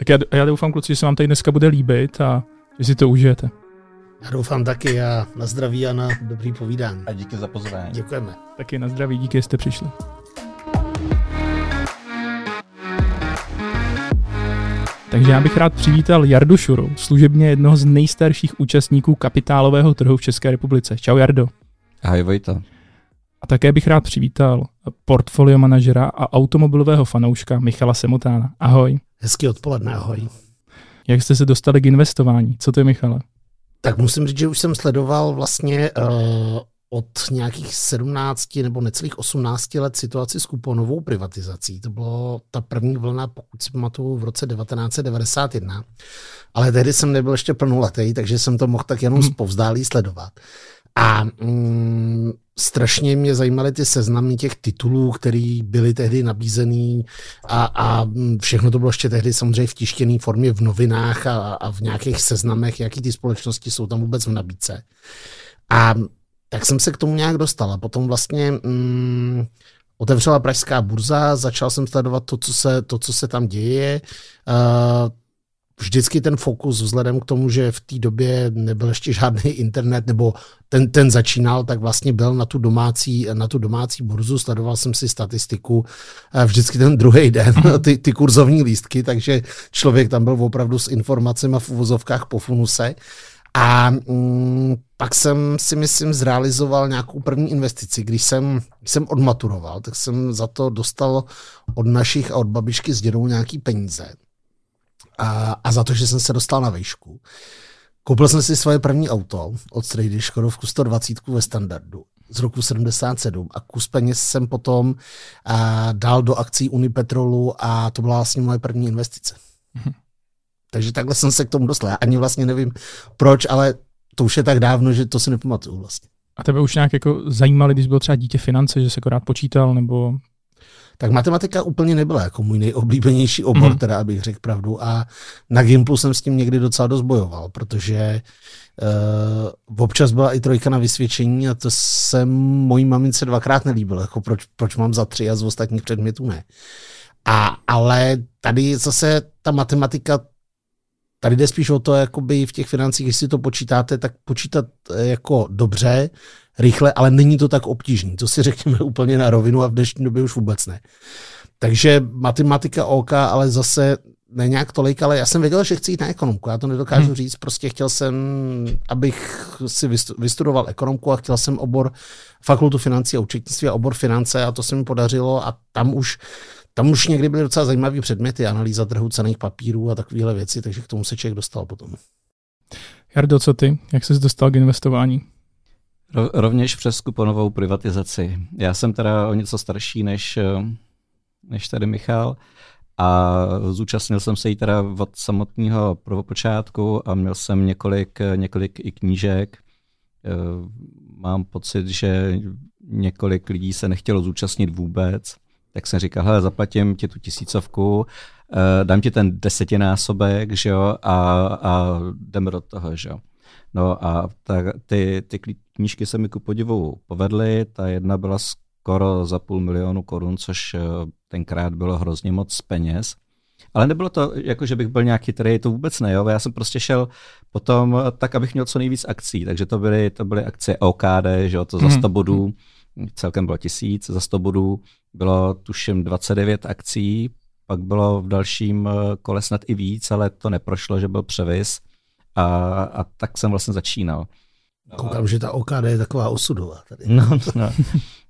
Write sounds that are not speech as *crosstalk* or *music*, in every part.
Tak já, já doufám, kluci, že se vám tady dneska bude líbit a že si to užijete. Já doufám taky a na zdraví a na dobrý povídání. A díky za pozvání. Děkujeme. Taky na zdraví, díky, že jste přišli. Takže já bych rád přivítal Jardu Šuru, služebně jednoho z nejstarších účastníků kapitálového trhu v České republice. Čau Jardo. Ahoj Vojta. A také bych rád přivítal portfolio manažera a automobilového fanouška Michala Semotána. Ahoj. Hezký odpoledne, ahoj. Jak jste se dostali k investování? Co to je, Michale? Tak musím říct, že už jsem sledoval vlastně uh, od nějakých 17 nebo necelých 18 let situaci s kuponovou privatizací. To bylo ta první vlna, pokud si pamatuju, v roce 1991. Ale tehdy jsem nebyl ještě plnoletý, takže jsem to mohl tak jenom zpovzdálí sledovat. A mm, strašně mě zajímaly ty seznamy těch titulů, které byly tehdy nabízený a, a všechno to bylo ještě tehdy samozřejmě v tištěné formě v novinách a, a v nějakých seznamech, jaký ty společnosti jsou tam vůbec v nabídce. A tak jsem se k tomu nějak dostal a potom vlastně mm, otevřela pražská burza, začal jsem sledovat to, co se, to, co se tam děje. Uh, vždycky ten fokus vzhledem k tomu, že v té době nebyl ještě žádný internet, nebo ten, ten začínal, tak vlastně byl na tu domácí, na tu domácí burzu, sledoval jsem si statistiku vždycky ten druhý den, ty, ty kurzovní lístky, takže člověk tam byl opravdu s informacemi v uvozovkách po funuse. A mm, pak jsem si myslím zrealizoval nějakou první investici. Když jsem, když jsem odmaturoval, tak jsem za to dostal od našich a od babičky s dědou nějaký peníze. A, a za to, že jsem se dostal na výšku. Koupil jsem si svoje první auto od Strady Škodovku 120 ve standardu z roku 77 a kus peněz jsem potom a, dal do akcí Unipetrolu a to byla vlastně moje první investice. Mm-hmm. Takže takhle jsem se k tomu dostal. Já ani vlastně nevím proč, ale to už je tak dávno, že to si nepamatuju vlastně. A tebe už nějak jako zajímaly, když byl třeba dítě finance, že se akorát počítal, nebo tak matematika úplně nebyla jako můj nejoblíbenější obor, mm. teda abych řekl pravdu. A na Gimplu jsem s tím někdy docela dost bojoval, protože uh, občas byla i trojka na vysvědčení a to se mojí mamince dvakrát nelíbilo, jako proč, proč mám za tři a z ostatních předmětů ne. A, ale tady zase ta matematika Tady jde spíš o to, jakoby v těch financích, jestli to počítáte, tak počítat eh, jako dobře, rychle, ale není to tak obtížný. To si řekněme *laughs* úplně na rovinu a v dnešní době už vůbec ne. Takže matematika OK, ale zase ne nějak tolik, ale já jsem věděl, že chci jít na ekonomku. Já to nedokážu hmm. říct, prostě chtěl jsem, abych si vystudoval ekonomku a chtěl jsem obor fakultu financí a účetnictví a obor finance a to se mi podařilo a tam už tam už někdy byly docela zajímavé předměty, analýza trhu cených papírů a takovéhle věci, takže k tomu se člověk dostal potom. Jardo, co ty? Jak jsi dostal k investování? Rovněž přes kuponovou privatizaci. Já jsem teda o něco starší než, než tady Michal a zúčastnil jsem se jí teda od samotného prvopočátku a měl jsem několik, několik i knížek. Mám pocit, že několik lidí se nechtělo zúčastnit vůbec tak jsem říkal, hele, zaplatím ti tu tisícovku, dám ti ten desetinásobek, že jo, a, a jdeme do toho, že jo. No a ta, ty, ty knížky se mi ku podivu povedly, ta jedna byla skoro za půl milionu korun, což uh, tenkrát bylo hrozně moc peněz. Ale nebylo to, jako že bych byl nějaký který to vůbec ne, jo. Já jsem prostě šel potom tak, abych měl co nejvíc akcí, takže to byly, to byly akcie OKD, že jo, to za 100 bodů. Mm celkem bylo tisíc, za 100 bodů bylo tuším 29 akcí, pak bylo v dalším eh, kole snad i víc, ale to neprošlo, že byl převis a, a tak jsem vlastně začínal. Koukám, že ta OKD je taková osudová tady. No, no.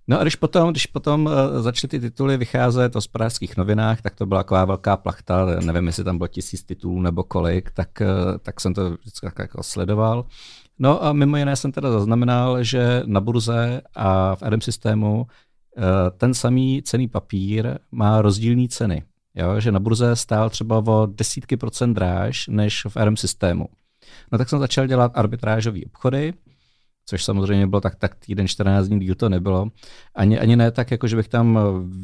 no a když potom, když potom uh, začaly ty tituly vycházet o pražských novinách, tak to byla taková velká plachta, nevím, jestli tam bylo tisíc titulů nebo kolik, tak, uh, tak jsem to vždycky jako sledoval. No a mimo jiné jsem teda zaznamenal, že na burze a v RM systému eh, ten samý cený papír má rozdílné ceny. Jo? Že na burze stál třeba o desítky procent dráž než v RM systému. No tak jsem začal dělat arbitrážové obchody, což samozřejmě bylo tak, tak týden, 14 dní díl to nebylo. Ani, ani ne tak, jako že bych tam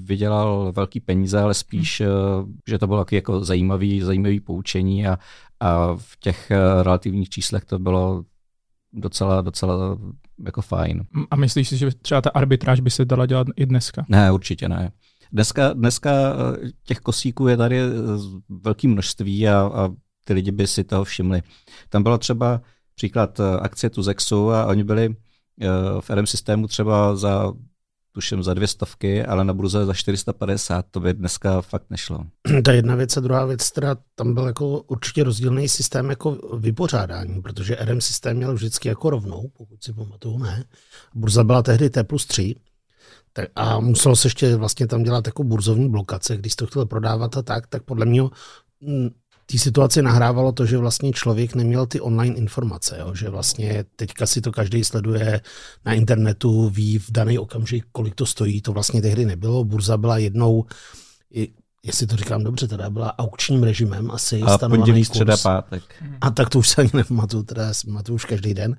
vydělal velký peníze, ale spíš, hmm. že to bylo jako zajímavý, zajímavý poučení a, a v těch eh, relativních číslech to bylo docela, docela jako fajn. A myslíš si, že třeba ta arbitráž by se dala dělat i dneska? Ne, určitě ne. Dneska, dneska těch kosíků je tady velké množství a, a ty lidi by si toho všimli. Tam byla třeba příklad akcie Tuzexu a oni byli v RM systému třeba za tuším za dvě stovky, ale na burze za 450, to by dneska fakt nešlo. *clears throat* Je jedna věc a druhá věc, teda tam byl jako určitě rozdílný systém jako vypořádání, protože RM systém měl vždycky jako rovnou, pokud si pamatuju, ne. Burza byla tehdy T plus 3, tak a muselo se ještě vlastně tam dělat jako burzovní blokace, když to chtěl prodávat a tak, tak podle mě té situaci nahrávalo to, že vlastně člověk neměl ty online informace, jo? že vlastně teďka si to každý sleduje na internetu, ví v daný okamžik, kolik to stojí, to vlastně tehdy nebylo. Burza byla jednou, jestli to říkám dobře, teda byla aukčním režimem asi A pondělí, středa, pátek. A tak to už se ani nepamatuju, teda pamatuju už každý den.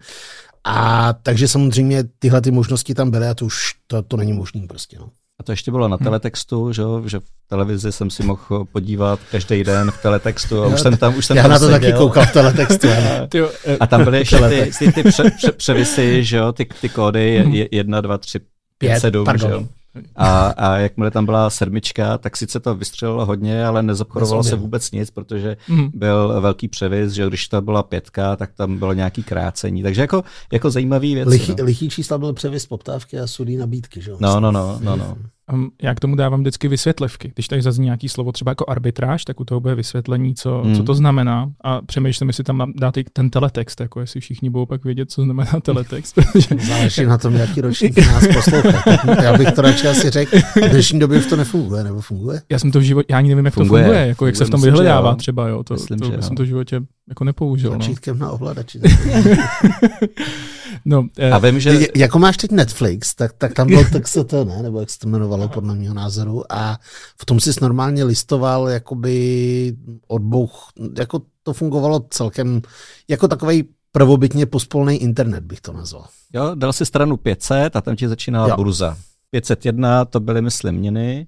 A takže samozřejmě tyhle ty možnosti tam byly a to už to, to není možný prostě. No. A to ještě bylo na hm. teletextu, že, že v televizi jsem si mohl podívat každý den v teletextu a už jsem tam už jsem Já tam na to seděl. taky koukal v teletextu. *laughs* a tam byly ještě ty, ty, ty pře, pře, převisy, že jo, ty, ty kódy 1, 2, 3, 5, 7, že jo. A, a jakmile tam byla sedmička, tak sice to vystřelilo hodně, ale nezobchodovalo se vůbec nic, protože mm. byl velký převis, že když to byla pětka, tak tam bylo nějaký krácení. Takže jako, jako zajímavý věc. Lichý, no. lichý čísla byl převis poptávky a sudý nabídky, že jo? No, no, no, no, no. Um, já k tomu dávám vždycky vysvětlivky. Když tady zazní nějaký slovo třeba jako arbitráž, tak u toho bude vysvětlení, co, hmm. co to znamená. A přemýšlím, jestli tam dát ten teletext, jako jestli všichni budou pak vědět, co znamená *laughs* teletext. Záleží na tom, jaký ročník nás poslouchá. Já bych to radši asi řekl. V dnešní době už to nefunguje, nebo funguje? Já jsem to v životě, já ani nevím, jak funguje. to funguje, jako jak se v tom vyhledává třeba. Jo. To, Myslím, to, jsem to v životě jako nepoužil. Tlačítkem no. na ovladači. *laughs* no, eh, a vím, že... Jako máš teď Netflix, tak, tak tam byl *laughs* tak se to, ne? nebo jak se to jmenovalo podle mého názoru a v tom jsi normálně listoval jakoby odbouch, jako to fungovalo celkem jako takový prvobytně pospolný internet bych to nazval. Jo, dal si stranu 500 a tam ti začínala jo. burza. 501 to byly, myslím, měny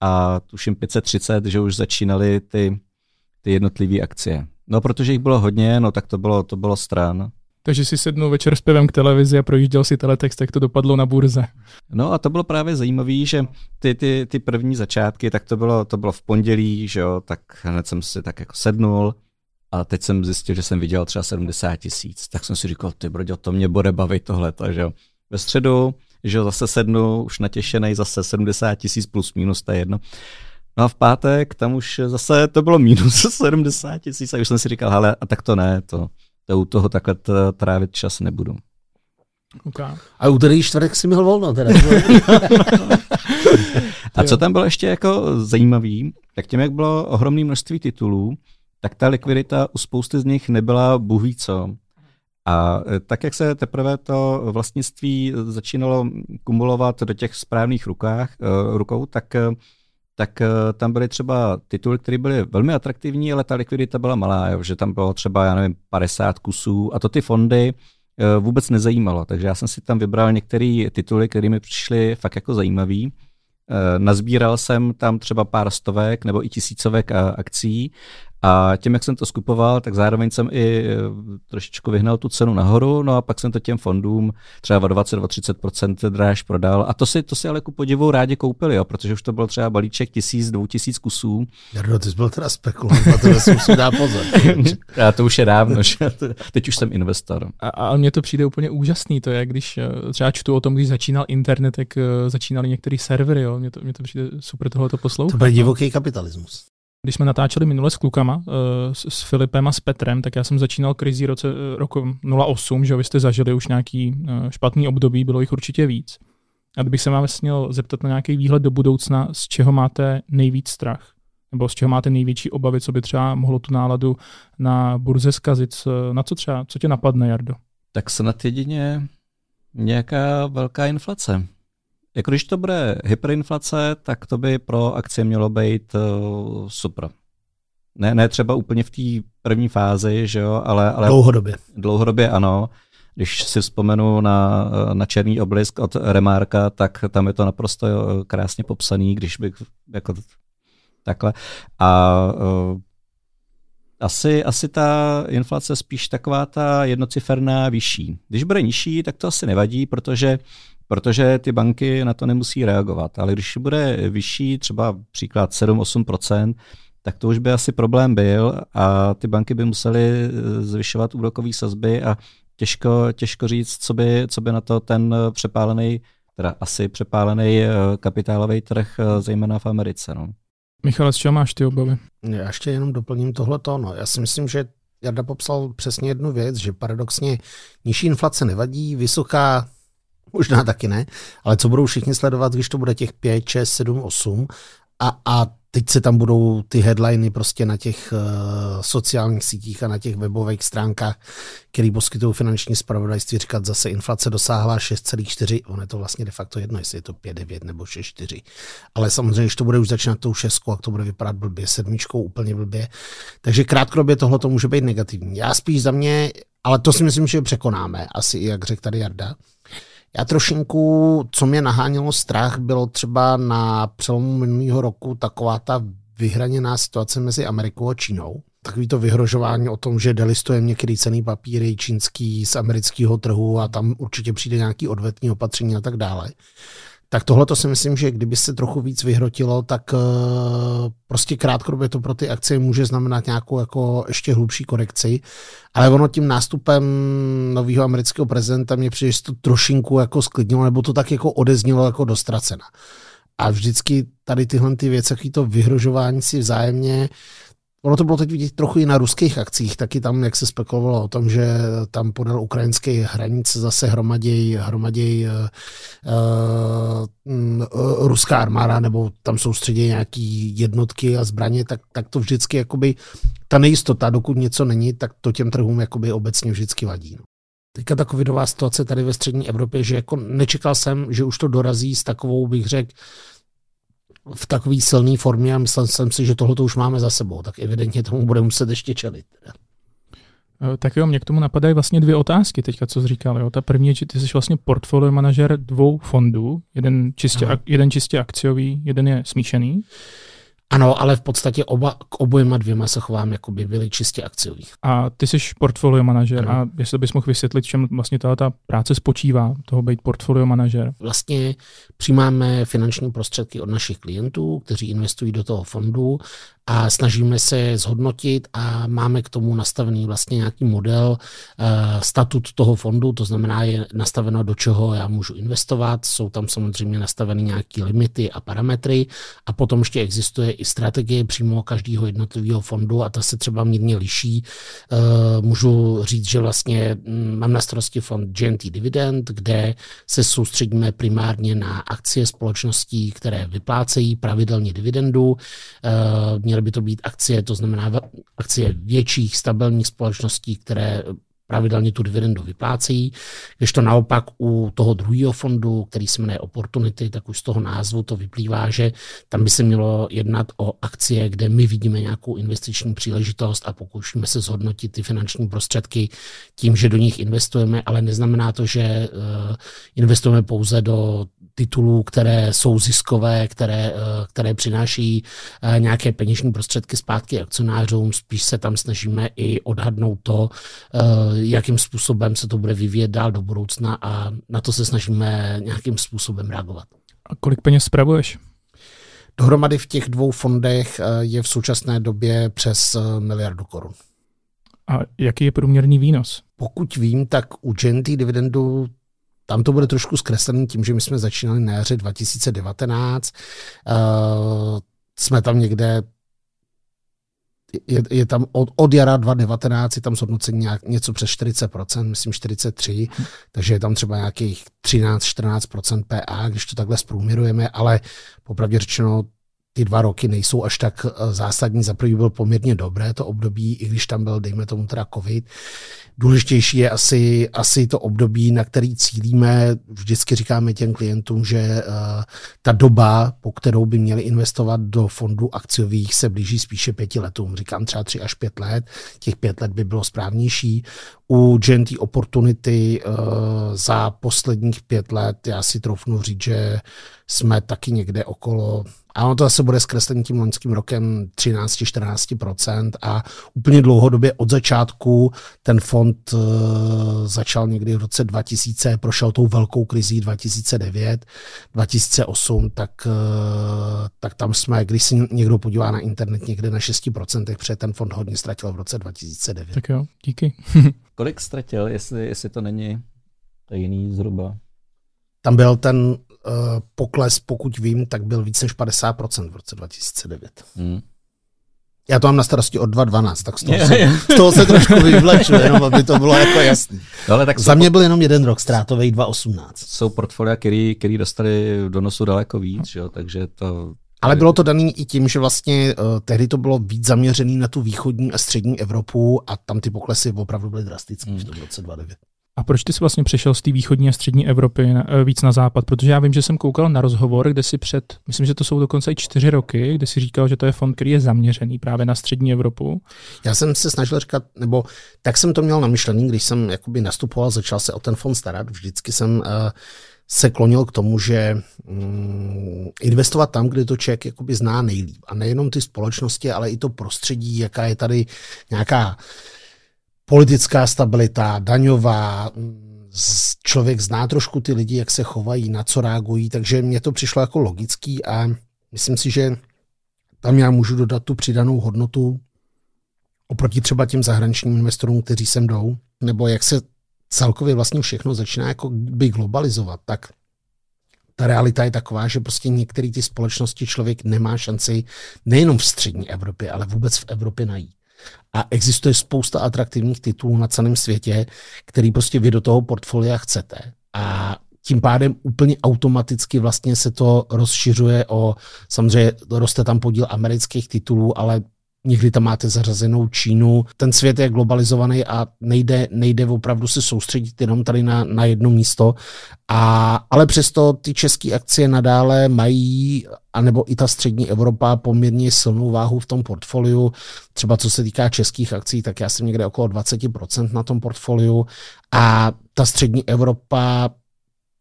a tuším 530, že už začínaly ty ty jednotlivé akcie. No, protože jich bylo hodně, no tak to bylo, to bylo stran. Takže si sednul večer s pivem k televizi a projížděl si teletext, jak to dopadlo na burze. No a to bylo právě zajímavé, že ty, ty, ty první začátky, tak to bylo, to bylo v pondělí, že jo, tak hned jsem si tak jako sednul a teď jsem zjistil, že jsem viděl třeba 70 tisíc. Tak jsem si říkal, ty brodě, to mě bude bavit tohle, že jo. Ve středu, že jo, zase sednu, už natěšený, zase 70 tisíc plus minus, to je jedno. No a v pátek tam už zase to bylo minus *laughs* 70 tisíc a už jsem si říkal, ale a tak to ne, to, to u toho takhle trávit čas nebudu. Okay. A úterý čtvrtek si měl volno teda. a co tam bylo ještě jako zajímavý, tak tím, jak bylo ohromné množství titulů, tak ta likvidita u spousty z nich nebyla buhví co. A e, tak, jak se teprve to vlastnictví začínalo kumulovat do těch správných rukách, e, rukou, tak e, tak uh, tam byly třeba tituly, které byly velmi atraktivní, ale ta likvidita byla malá, jo, že tam bylo třeba, já nevím, 50 kusů a to ty fondy uh, vůbec nezajímalo. Takže já jsem si tam vybral některé tituly, které mi přišly fakt jako zajímavý. Uh, nazbíral jsem tam třeba pár stovek nebo i tisícovek akcí a tím, jak jsem to skupoval, tak zároveň jsem i eh, trošičku vyhnal tu cenu nahoru, no a pak jsem to těm fondům třeba o 20-30% dráž prodal. A to si, to si ale ku podivu rádi koupili, jo, protože už to byl třeba balíček tisíc, dvou tisíc kusů. Jardo, ty jsi byl teda spekulant, to si dá pozor. *laughs* a to už je dávno, že? teď už jsem investor. A, a mně to přijde úplně úžasný, to je, když eh, třeba čtu o tom, když začínal internet, jak eh, začínali některé servery, jo, mně to, mně to přijde super tohoto poslouchat. To byl divoký kapitalismus. Když jsme natáčeli minule s klukama, uh, s, s Filipem a s Petrem, tak já jsem začínal krizi roce, uh, roku 08, že vy jste zažili už nějaký uh, špatný období, bylo jich určitě víc. A kdybych se vás měl zeptat na nějaký výhled do budoucna, z čeho máte nejvíc strach? Nebo z čeho máte největší obavy, co by třeba mohlo tu náladu na burze zkazit? Na co třeba, co tě napadne, Jardo? Tak snad jedině nějaká velká inflace. Jako když to bude hyperinflace, tak to by pro akcie mělo být uh, super. Ne, ne třeba úplně v té první fázi, že jo, ale, ale... Dlouhodobě. Dlouhodobě ano. Když si vzpomenu na, na černý oblisk od Remarka, tak tam je to naprosto eh, krásně popsaný, když bych jako takhle. A uh, asi, asi ta inflace spíš taková ta jednociferná vyšší. Když bude nižší, tak to asi nevadí, protože protože ty banky na to nemusí reagovat. Ale když bude vyšší, třeba příklad 7-8%, tak to už by asi problém byl a ty banky by musely eh, zvyšovat úrokové sazby a těžko, těžko říct, co by, co by na to ten přepálený, teda asi přepálený eh, kapitálový trh, eh, zejména v Americe. No. Michal, z čeho máš ty obavy? Já ještě jenom doplním tohle no. Já si myslím, že Jarda popsal přesně jednu věc, že paradoxně nižší inflace nevadí, vysoká možná taky ne, ale co budou všichni sledovat, když to bude těch 5, 6, 7, 8 a, a teď se tam budou ty headliny prostě na těch uh, sociálních sítích a na těch webových stránkách, který poskytují finanční spravodajství, říkat zase inflace dosáhla 6,4, ono je to vlastně de facto jedno, jestli je to 5,9 nebo 6,4. Ale samozřejmě, když to bude už začínat tou šestkou, jak to bude vypadat blbě, sedmičkou úplně blbě. Takže krátkodobě tohle to může být negativní. Já spíš za mě, ale to si myslím, že překonáme, asi jak řekl tady Jarda. Já trošinku, co mě nahánělo strach, bylo třeba na přelomu minulého roku taková ta vyhraněná situace mezi Amerikou a Čínou. Takový to vyhrožování o tom, že delistujeme některý cený papíry čínský z amerického trhu a tam určitě přijde nějaký odvetní opatření a tak dále. Tak tohle to si myslím, že kdyby se trochu víc vyhrotilo, tak uh, prostě krátkodobě to pro ty akcie může znamenat nějakou jako ještě hlubší korekci. Ale ono tím nástupem nového amerického prezidenta mě přijde, že to trošinku jako sklidnilo, nebo to tak jako odeznělo jako dostracena. A vždycky tady tyhle ty věci, to vyhrožování si vzájemně, Ono to bylo teď vidět trochu i na ruských akcích, taky tam, jak se spekulovalo o tom, že tam podél ukrajinské hranice zase hromaděj, hromaděj uh, uh, ruská armáda, nebo tam soustředí nějaký jednotky a zbraně, tak, tak to vždycky jakoby, ta nejistota, dokud něco není, tak to těm trhům jakoby obecně vždycky vadí. No. Teďka ta covidová situace tady ve střední Evropě, že jako nečekal jsem, že už to dorazí s takovou, bych řekl, v takové silné formě a myslel jsem si, že tohle už máme za sebou, tak evidentně tomu bude muset ještě čelit. Eh, tak jo, mě k tomu napadají vlastně dvě otázky teďka, co jsi říkal. Jo. Ta první je, že ty jsi vlastně portfolio manažer dvou fondů, jeden čistě, ak, jeden čistě akciový, jeden je smíšený. Ano, ale v podstatě oba, k obojema dvěma se chovám, jako by byly čistě akciový. A ty jsi portfolio manažer ano. a jestli bys mohl vysvětlit, čem vlastně ta, ta práce spočívá, toho být portfolio manažer? Vlastně přijímáme finanční prostředky od našich klientů, kteří investují do toho fondu a snažíme se zhodnotit a máme k tomu nastavený vlastně nějaký model, eh, statut toho fondu, to znamená je nastaveno, do čeho já můžu investovat, jsou tam samozřejmě nastaveny nějaké limity a parametry a potom ještě existuje i strategie přímo každého jednotlivého fondu a ta se třeba mírně liší. Eh, můžu říct, že vlastně mm, mám na starosti fond GNT Dividend, kde se soustředíme primárně na akcie společností, které vyplácejí pravidelně dividendu. Mě měly by to být akcie, to znamená akcie větších stabilních společností, které pravidelně tu dividendu vyplácejí. Když to naopak u toho druhého fondu, který se jmenuje Opportunity, tak už z toho názvu to vyplývá, že tam by se mělo jednat o akcie, kde my vidíme nějakou investiční příležitost a pokoušíme se zhodnotit ty finanční prostředky tím, že do nich investujeme, ale neznamená to, že eh, investujeme pouze do titulů, které jsou ziskové, které, eh, které přináší eh, nějaké peněžní prostředky zpátky akcionářům. Spíš se tam snažíme i odhadnout to, jakým způsobem se to bude vyvíjet dál do budoucna a na to se snažíme nějakým způsobem reagovat. A kolik peněz spravuješ? Dohromady v těch dvou fondech je v současné době přes miliardu korun. A jaký je průměrný výnos? Pokud vím, tak u GNT dividendu tam to bude trošku zkreslený tím, že my jsme začínali na jaře 2019. Uh, jsme tam někde je, je tam od, od jara 2019 je tam zhodnocení nějak, něco přes 40%, myslím 43%, hmm. takže je tam třeba nějakých 13-14% PA, když to takhle zprůměrujeme, ale popravdě řečeno ty dva roky nejsou až tak eh, zásadní. Za prvý byl poměrně dobré to období, i když tam byl, dejme tomu teda covid. Důležitější je asi, asi to období, na který cílíme. Vždycky říkáme těm klientům, že uh, ta doba, po kterou by měli investovat do fondů akciových, se blíží spíše pěti letům. Říkám třeba tři až pět let. Těch pět let by bylo správnější. U GNT Opportunity uh, za posledních pět let, já si troufnu říct, že jsme taky někde okolo a ono to zase bude zkreslení tím loňským rokem 13-14% a úplně dlouhodobě od začátku ten fond uh, začal někdy v roce 2000, prošel tou velkou krizí 2009, 2008, tak, uh, tak tam jsme, když si někdo podívá na internet, někde na 6%, protože ten fond hodně ztratil v roce 2009. Tak jo, díky. *laughs* Kolik ztratil, jestli, jestli to není jiný zhruba? Tam byl ten Eh, pokles, pokud vím, tak byl víc než 50% v roce 2009. Hmm. Já to mám na starosti od 2.12, tak z toho, je, se, je. Z toho se trošku vyvleču, jenom aby to bylo jako jasný. No, ale tak Za mě byl jenom jeden rok ztrátový 2.18. Jsou portfolia, který, který dostali do nosu daleko víc, jo, takže to... Ale bylo to dané i tím, že vlastně uh, tehdy to bylo víc zaměřené na tu východní a střední Evropu a tam ty poklesy opravdu byly drastické hmm. v tom roce 2009. A proč ty jsi vlastně přešel z té východní a střední Evropy na, eh, víc na západ? Protože já vím, že jsem koukal na rozhovor, kde si před, myslím, že to jsou dokonce i čtyři roky, kde si říkal, že to je fond, který je zaměřený právě na střední Evropu. Já jsem se snažil říkat, nebo tak jsem to měl na myšlení, když jsem jakoby nastupoval, začal se o ten fond starat. Vždycky jsem uh, se klonil k tomu, že um, investovat tam, kde to člověk jakoby zná nejlíp. A nejenom ty společnosti, ale i to prostředí, jaká je tady nějaká politická stabilita, daňová, člověk zná trošku ty lidi, jak se chovají, na co reagují, takže mně to přišlo jako logický a myslím si, že tam já můžu dodat tu přidanou hodnotu oproti třeba těm zahraničním investorům, kteří sem jdou, nebo jak se celkově vlastně všechno začíná jako by globalizovat, tak ta realita je taková, že prostě některé ty společnosti člověk nemá šanci nejenom v střední Evropě, ale vůbec v Evropě najít. A existuje spousta atraktivních titulů na celém světě, který prostě vy do toho portfolia chcete. A tím pádem úplně automaticky vlastně se to rozšiřuje o, samozřejmě roste tam podíl amerických titulů, ale někdy tam máte zařazenou Čínu. Ten svět je globalizovaný a nejde, nejde opravdu se soustředit jenom tady na, na jedno místo. A, ale přesto ty české akcie nadále mají, anebo i ta střední Evropa, poměrně silnou váhu v tom portfoliu. Třeba co se týká českých akcí, tak já jsem někde okolo 20% na tom portfoliu. A ta střední Evropa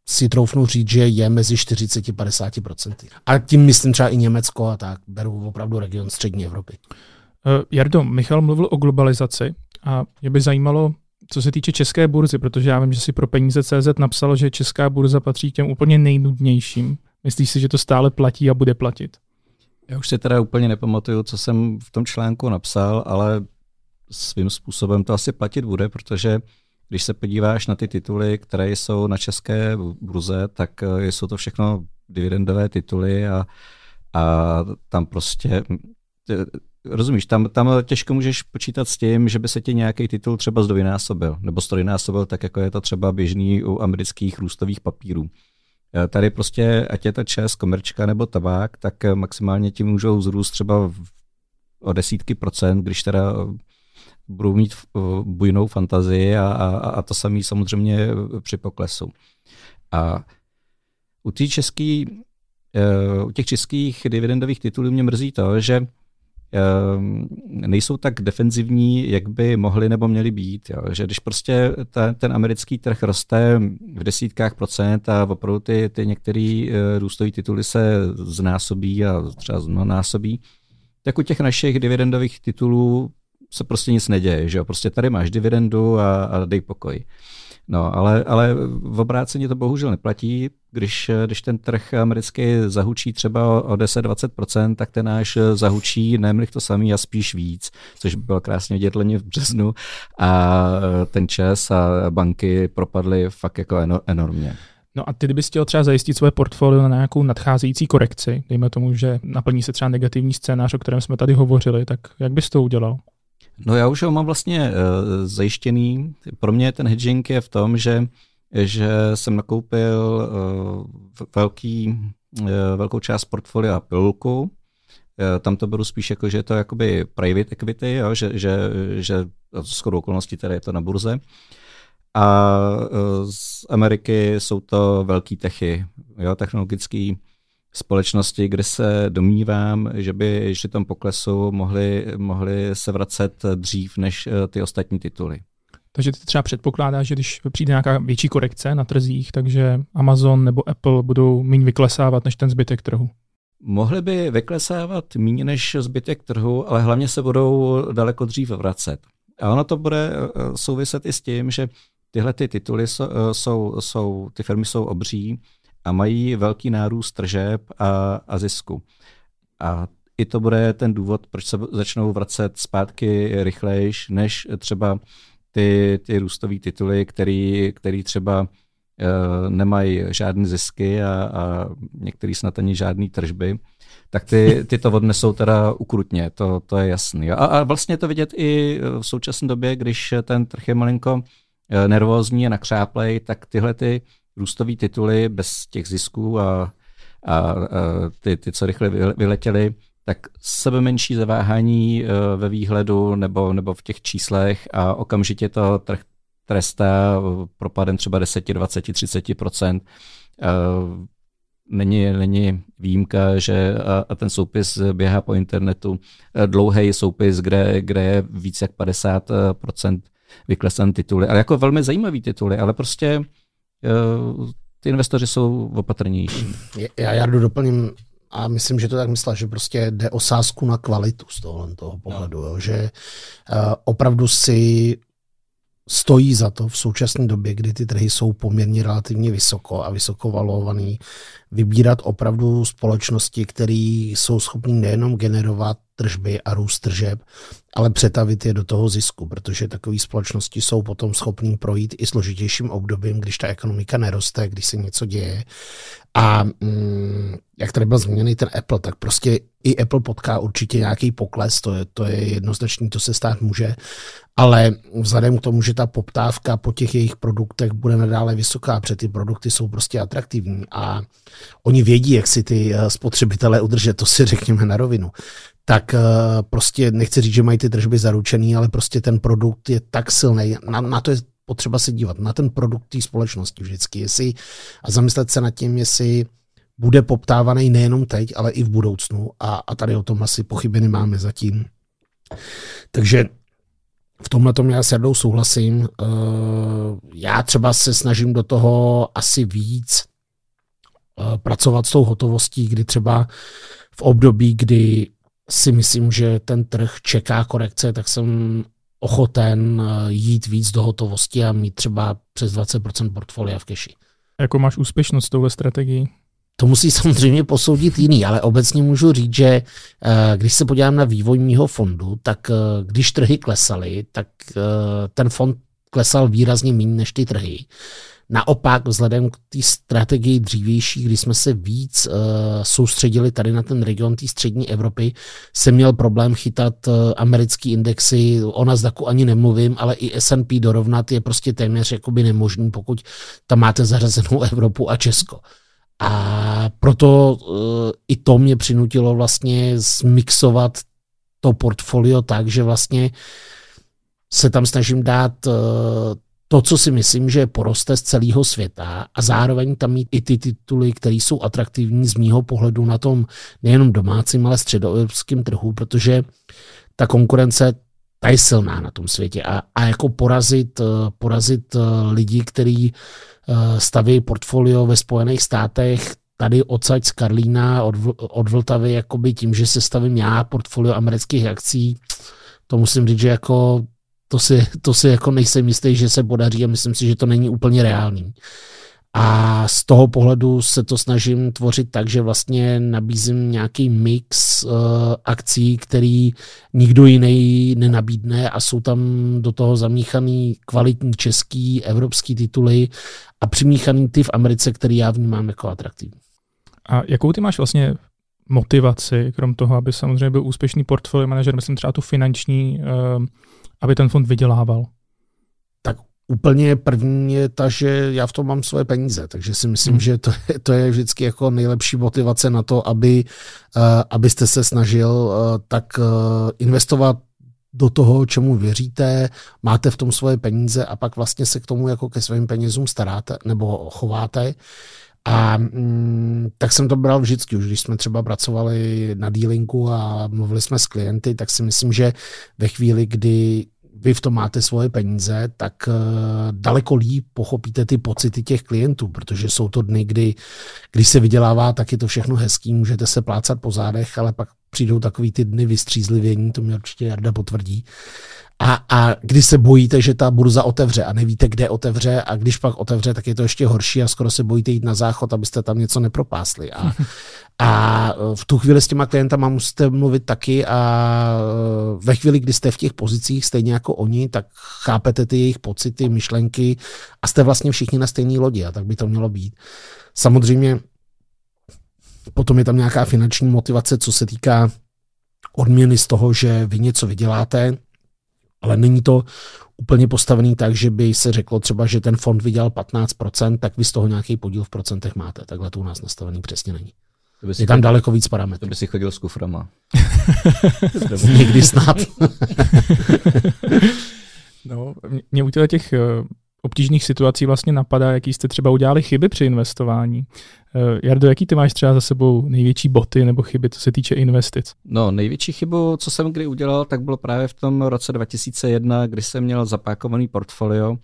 si troufnu říct, že je mezi 40-50%. A tím myslím třeba i Německo a tak. Beru opravdu region střední Evropy. Uh, Jardo, Michal mluvil o globalizaci a mě by zajímalo, co se týče české burzy, protože já vím, že si pro peníze CZ napsal, že česká burza patří k těm úplně nejnudnějším. Myslíš si, že to stále platí a bude platit? Já už si teda úplně nepamatuju, co jsem v tom článku napsal, ale svým způsobem to asi platit bude, protože když se podíváš na ty tituly, které jsou na české burze, tak eh, jsou to všechno dividendové tituly a, a tam prostě Rozumíš, tam, tam těžko můžeš počítat s tím, že by se ti nějaký titul třeba zdvojnásobil, nebo strojnásobil, tak jako je to třeba běžný u amerických růstových papírů. E, tady prostě, ať je to čes, komerčka nebo tabák, tak maximálně ti můžou zrůst třeba o desítky procent, když teda budou mít bujnou fantazii a, a, a to samé samozřejmě při poklesu. A u, český, u těch českých dividendových titulů mě mrzí to, že nejsou tak defenzivní, jak by mohli nebo měli být. Jo. Že když prostě ta, ten americký trh roste v desítkách procent a opravdu ty, ty některé uh, růstové tituly se znásobí a třeba znásobí, tak u těch našich dividendových titulů se prostě nic neděje. Že jo. Prostě tady máš dividendu a, a dej pokoj. No, ale, ale v obráceně to bohužel neplatí. Když, když ten trh americký zahučí třeba o 10-20%, tak ten náš zahučí nemlich to samý a spíš víc, což by bylo krásně vidět v březnu a ten čas a banky propadly fakt jako enormně. No a ty kdybys chtěl třeba zajistit svoje portfolio na nějakou nadcházející korekci, dejme tomu, že naplní se třeba negativní scénář, o kterém jsme tady hovořili, tak jak bys to udělal? No já už ho mám vlastně uh, zajištěný. Pro mě ten hedging je v tom, že, že jsem nakoupil uh, velký, uh, velkou část portfolia pilulku. Uh, tam to beru spíš jako, že je to jakoby private equity, jo, že, že, že shodou okolností tady je to na burze. A z Ameriky jsou to velký techy, jo, technologický společnosti, kde se domnívám, že by při tom poklesu mohli, mohli se vracet dřív než eh, ty ostatní tituly. Takže ty třeba předpokládá, že když přijde nějaká větší korekce na trzích, takže Amazon nebo Apple budou méně vyklesávat než ten zbytek trhu. Mohly by vyklesávat méně než zbytek trhu, ale hlavně se budou daleko dřív vracet. A ono to bude eh, souviset i s tím, že tyhle ty tituly jsou, eh, jsou, jsou, ty firmy jsou obří a mají velký nárůst tržeb a, a zisku. A i to bude ten důvod, proč se začnou vracet zpátky rychlejš, než třeba ty, ty růstové tituly, který, který třeba uh, nemají žádné zisky a, a některý snad ani žádné tržby, tak ty, ty to odnesou teda ukrutně, to, to je jasný. A, a vlastně to vidět i v současné době, když ten trh je malinko eh, nervózní a nakřáplej, tak tyhle ty růstové tituly bez těch zisků a, a, a ty, ty, co rychle vyletěly, tak sebe menší zaváhání eh, ve výhledu nebo, nebo v těch číslech a okamžitě to trh trestá propadem třeba 10, 20, 30% Není, není výjimka, že a, a ten soupis běhá po internetu. Eh, dlouhý soupis, kde, kde je více jak 50% vyklesan tituly, ale jako velmi zajímavý tituly, ale prostě ty investoři jsou opatrnější. Já, jdu doplním a myslím, že to tak myslel, že prostě jde o sázku na kvalitu z tohohle toho pohledu, no. jo, že uh, opravdu si stojí za to v současné době, kdy ty trhy jsou poměrně relativně vysoko a vysoko valovaný, vybírat opravdu společnosti, které jsou schopné nejenom generovat tržby a růst tržeb, ale přetavit je do toho zisku, protože takové společnosti jsou potom schopný projít i složitějším obdobím, když ta ekonomika neroste, když se něco děje. A mm, jak tady byl zmíněný ten Apple, tak prostě i Apple potká určitě nějaký pokles, to je, to je jednoznačný, to se stát může, ale vzhledem k tomu, že ta poptávka po těch jejich produktech bude nadále vysoká, protože ty produkty jsou prostě atraktivní a oni vědí, jak si ty eh, spotřebitelé udržet, to si řekněme na rovinu, tak eh, prostě nechci říct, že mají ty tržby zaručený, ale prostě ten produkt je tak silný. Na, na to je potřeba se dívat, na ten produkt té společnosti vždycky, jestli a zamyslet se nad tím, jestli bude poptávaný nejenom teď, ale i v budoucnu a, a tady o tom asi pochyby nemáme zatím. Takže v tomhle tom já s Jardou souhlasím. Eh, já třeba se snažím do toho asi víc pracovat s tou hotovostí, kdy třeba v období, kdy si myslím, že ten trh čeká korekce, tak jsem ochoten eh, jít víc do hotovosti a mít třeba přes 20% portfolia v keši. Jako máš úspěšnost s touhle strategií? To musí samozřejmě posoudit jiný, ale obecně můžu říct, že eh, když se podívám na vývoj mýho fondu, tak eh, když trhy klesaly, tak ten fond klesal výrazně méně než ty trhy. Naopak, vzhledem k té strategii dřívější, kdy jsme se víc uh, soustředili tady na ten region té střední Evropy, jsem měl problém chytat uh, americký indexy, o Nasdaqu ani nemluvím, ale i S&P dorovnat je prostě téměř jakoby nemožný, pokud tam máte zařazenou *laughs* Evropu a Česko. A proto uh, i to mě přinutilo vlastně zmixovat to portfolio tak, že vlastně se tam snažím dát uh, to, co si myslím, že poroste z celého světa a zároveň tam mít i ty tituly, které jsou atraktivní z mýho pohledu na tom nejenom domácím, ale středoevropským trhu, protože ta konkurence ta je silná na tom světě. A, a jako porazit, porazit lidi, kteří eh, staví portfolio ve Spojených státech, tady odsaď z Karlína od, od Vltavy, jakoby tím, že se stavím já portfolio amerických akcí, to musím říct, že jako to si, to si jako nejsem jistý, že se podaří a myslím si, že to není úplně reálný. A z toho pohledu se to snažím tvořit tak, že vlastně nabízím nějaký mix uh, akcí, který nikdo jiný nenabídne a jsou tam do toho zamíchaný kvalitní český, evropský tituly a přimíchaný ty v Americe, který já vnímám jako atraktivní. A jakou ty máš vlastně motivaci, krom toho, aby samozřejmě byl úspěšný portfolio manažer, myslím třeba tu finanční, uh, aby ten fond vydělával? Tak úplně první je ta, že já v tom mám svoje peníze, takže si myslím, hmm. že to je, to je vždycky jako nejlepší motivace na to, aby, uh, abyste se snažil uh, tak uh, investovat do toho, čemu věříte, máte v tom svoje peníze a pak vlastně se k tomu jako ke svým penězům staráte nebo chováte. A mm, tak jsem to bral vždycky, už když jsme třeba pracovali na dealingu a mluvili jsme s klienty, tak si myslím, že ve chvíli, kdy vy v tom máte svoje peníze, tak uh, daleko líp pochopíte ty pocity těch klientů, protože jsou to dny, kdy, když se vydělává, tak je to všechno hezký, můžete se plácat po zádech, ale pak přijdou takový ty dny vystřízlivění, to mě určitě Jarda potvrdí. A, a když se bojíte, že ta burza otevře a nevíte, kde otevře a když pak otevře, tak je to ještě horší a skoro se bojíte jít na záchod, abyste tam něco nepropásli. A, *laughs* a v tu chvíli s těma klientama musíte mluvit taky a ve chvíli, kdy jste v těch pozicích stejně jako oni, tak chápete ty jejich pocity, myšlenky a jste vlastně všichni na stejné lodi a tak by to mělo být. Samozřejmě potom je tam nějaká finanční motivace, co se týká odměny z toho, že vy něco vyděláte, ale není to úplně postavený tak, že by se řeklo třeba, že ten fond vydělal 15%, tak vy z toho nějaký podíl v procentech máte. Takhle to u nás nastavený přesně není. To je tam chodil, daleko víc parametrů. To by si chodil s kuframa. *laughs* *laughs* Někdy snad. *laughs* no, mě u těch eh, obtížných situací vlastně napadá, jaký jste třeba udělali chyby při investování. Uh, Jardo, jaký ty máš třeba za sebou největší boty nebo chyby, co se týče investic? No, největší chybu, co jsem kdy udělal, tak bylo právě v tom roce 2001, kdy jsem měl zapákovaný portfolio. Uh,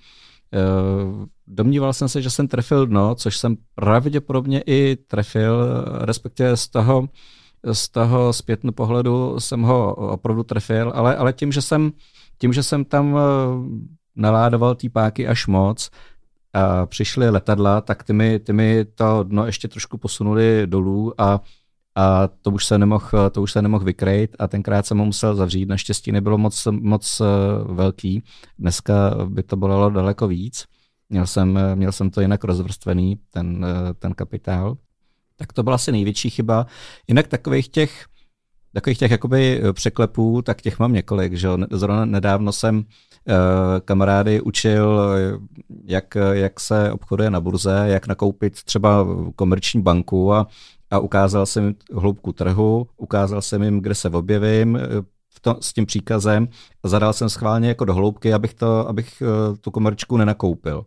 domníval jsem se, že jsem trefil dno, což jsem pravděpodobně i trefil, respektive z toho, z toho zpětnu pohledu jsem ho opravdu trefil, ale, ale tím, že jsem, tím, že jsem tam naládoval ty páky až moc, a přišly letadla, tak ty mi, ty mi to dno ještě trošku posunuli dolů a, a to už se nemohl, to už se nemohl vykrejt a tenkrát jsem ho musel zavřít. Naštěstí nebylo moc, moc eh, velký. Dneska by to bolelo daleko víc. Měl jsem, měl jsem to jinak rozvrstvený, ten, eh, ten kapitál. Tak to byla asi největší chyba. Jinak takových těch, takových těch jakoby překlepů, tak těch mám několik. Že? Zrovna nedávno jsem Eh, kamarády učil, jak, jak se obchoduje na burze, jak nakoupit třeba komerční banku a, a ukázal jsem jim hloubku trhu, ukázal jsem jim, kde se objevím, eh, v to, s tím příkazem a zadal jsem schválně jako do hloubky, abych, to, abych eh, tu komerčku nenakoupil.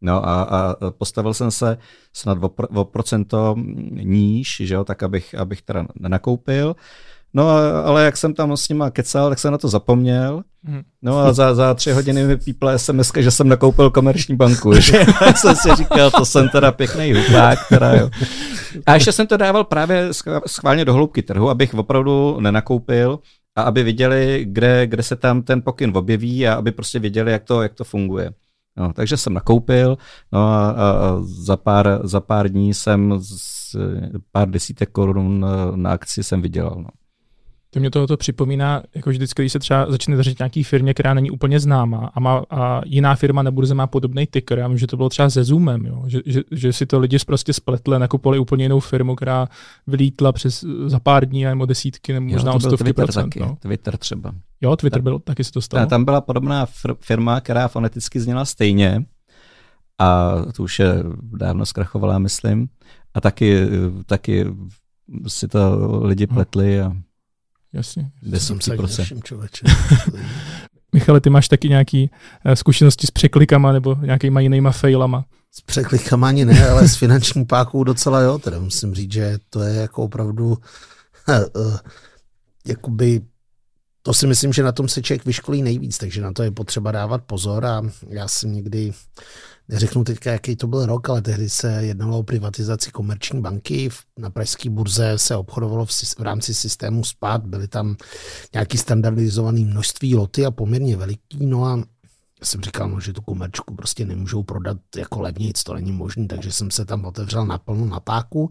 No a, a postavil jsem se snad o, o procento níž, že jo, tak abych, abych teda nenakoupil. No ale jak jsem tam s nima kecal, tak jsem na to zapomněl. Mhm. No a za, za tři hodiny mi pípla SMS, že jsem nakoupil komerční banku. *laughs* Že? jsem si říkal, to jsem teda pěkný hupák. Teda, jo. A ještě jsem to dával právě schválně do hloubky trhu, abych opravdu nenakoupil a aby viděli, kde, kde se tam ten pokyn objeví a aby prostě viděli, jak to, jak to funguje. No, takže jsem nakoupil, no a, a za, pár, za pár dní jsem z pár desítek korun na akci jsem vydělal. No. To mě tohoto připomíná, jako vždycky, když se třeba začne dařit nějaký firmě, která není úplně známá a, má, a jiná firma na burze má podobný ticker. Já vím, že to bylo třeba se Zoomem, jo? Že, že, že, si to lidi prostě spletli, nakupovali úplně jinou firmu, která vylítla přes za pár dní nebo desítky nebo možná o stovky Twitter procent. Taky, no. Twitter třeba. Jo, Twitter byl, taky se to stalo. Tam byla podobná firma, která foneticky zněla stejně a to už je dávno zkrachovala, myslím. A taky, taky si to lidi hm. pletli a Jasně. Desítky *laughs* Michale, ty máš taky nějaké eh, zkušenosti s překlikama nebo nějakýma jinýma failama? S překlikama ani ne, ale s finanční pákou docela jo. Teda musím říct, že to je jako opravdu uh, *laughs* jakoby to si myslím, že na tom se člověk vyškolí nejvíc, takže na to je potřeba dávat pozor a já jsem někdy neřeknu teďka, jaký to byl rok, ale tehdy se jednalo o privatizaci komerční banky. Na pražské burze se obchodovalo v, v rámci systému SPAD, byly tam nějaký standardizovaný množství loty a poměrně veliký. No a jsem říkal, no, že tu komerčku prostě nemůžou prodat jako levnic, to není možné, takže jsem se tam otevřel naplno na páku.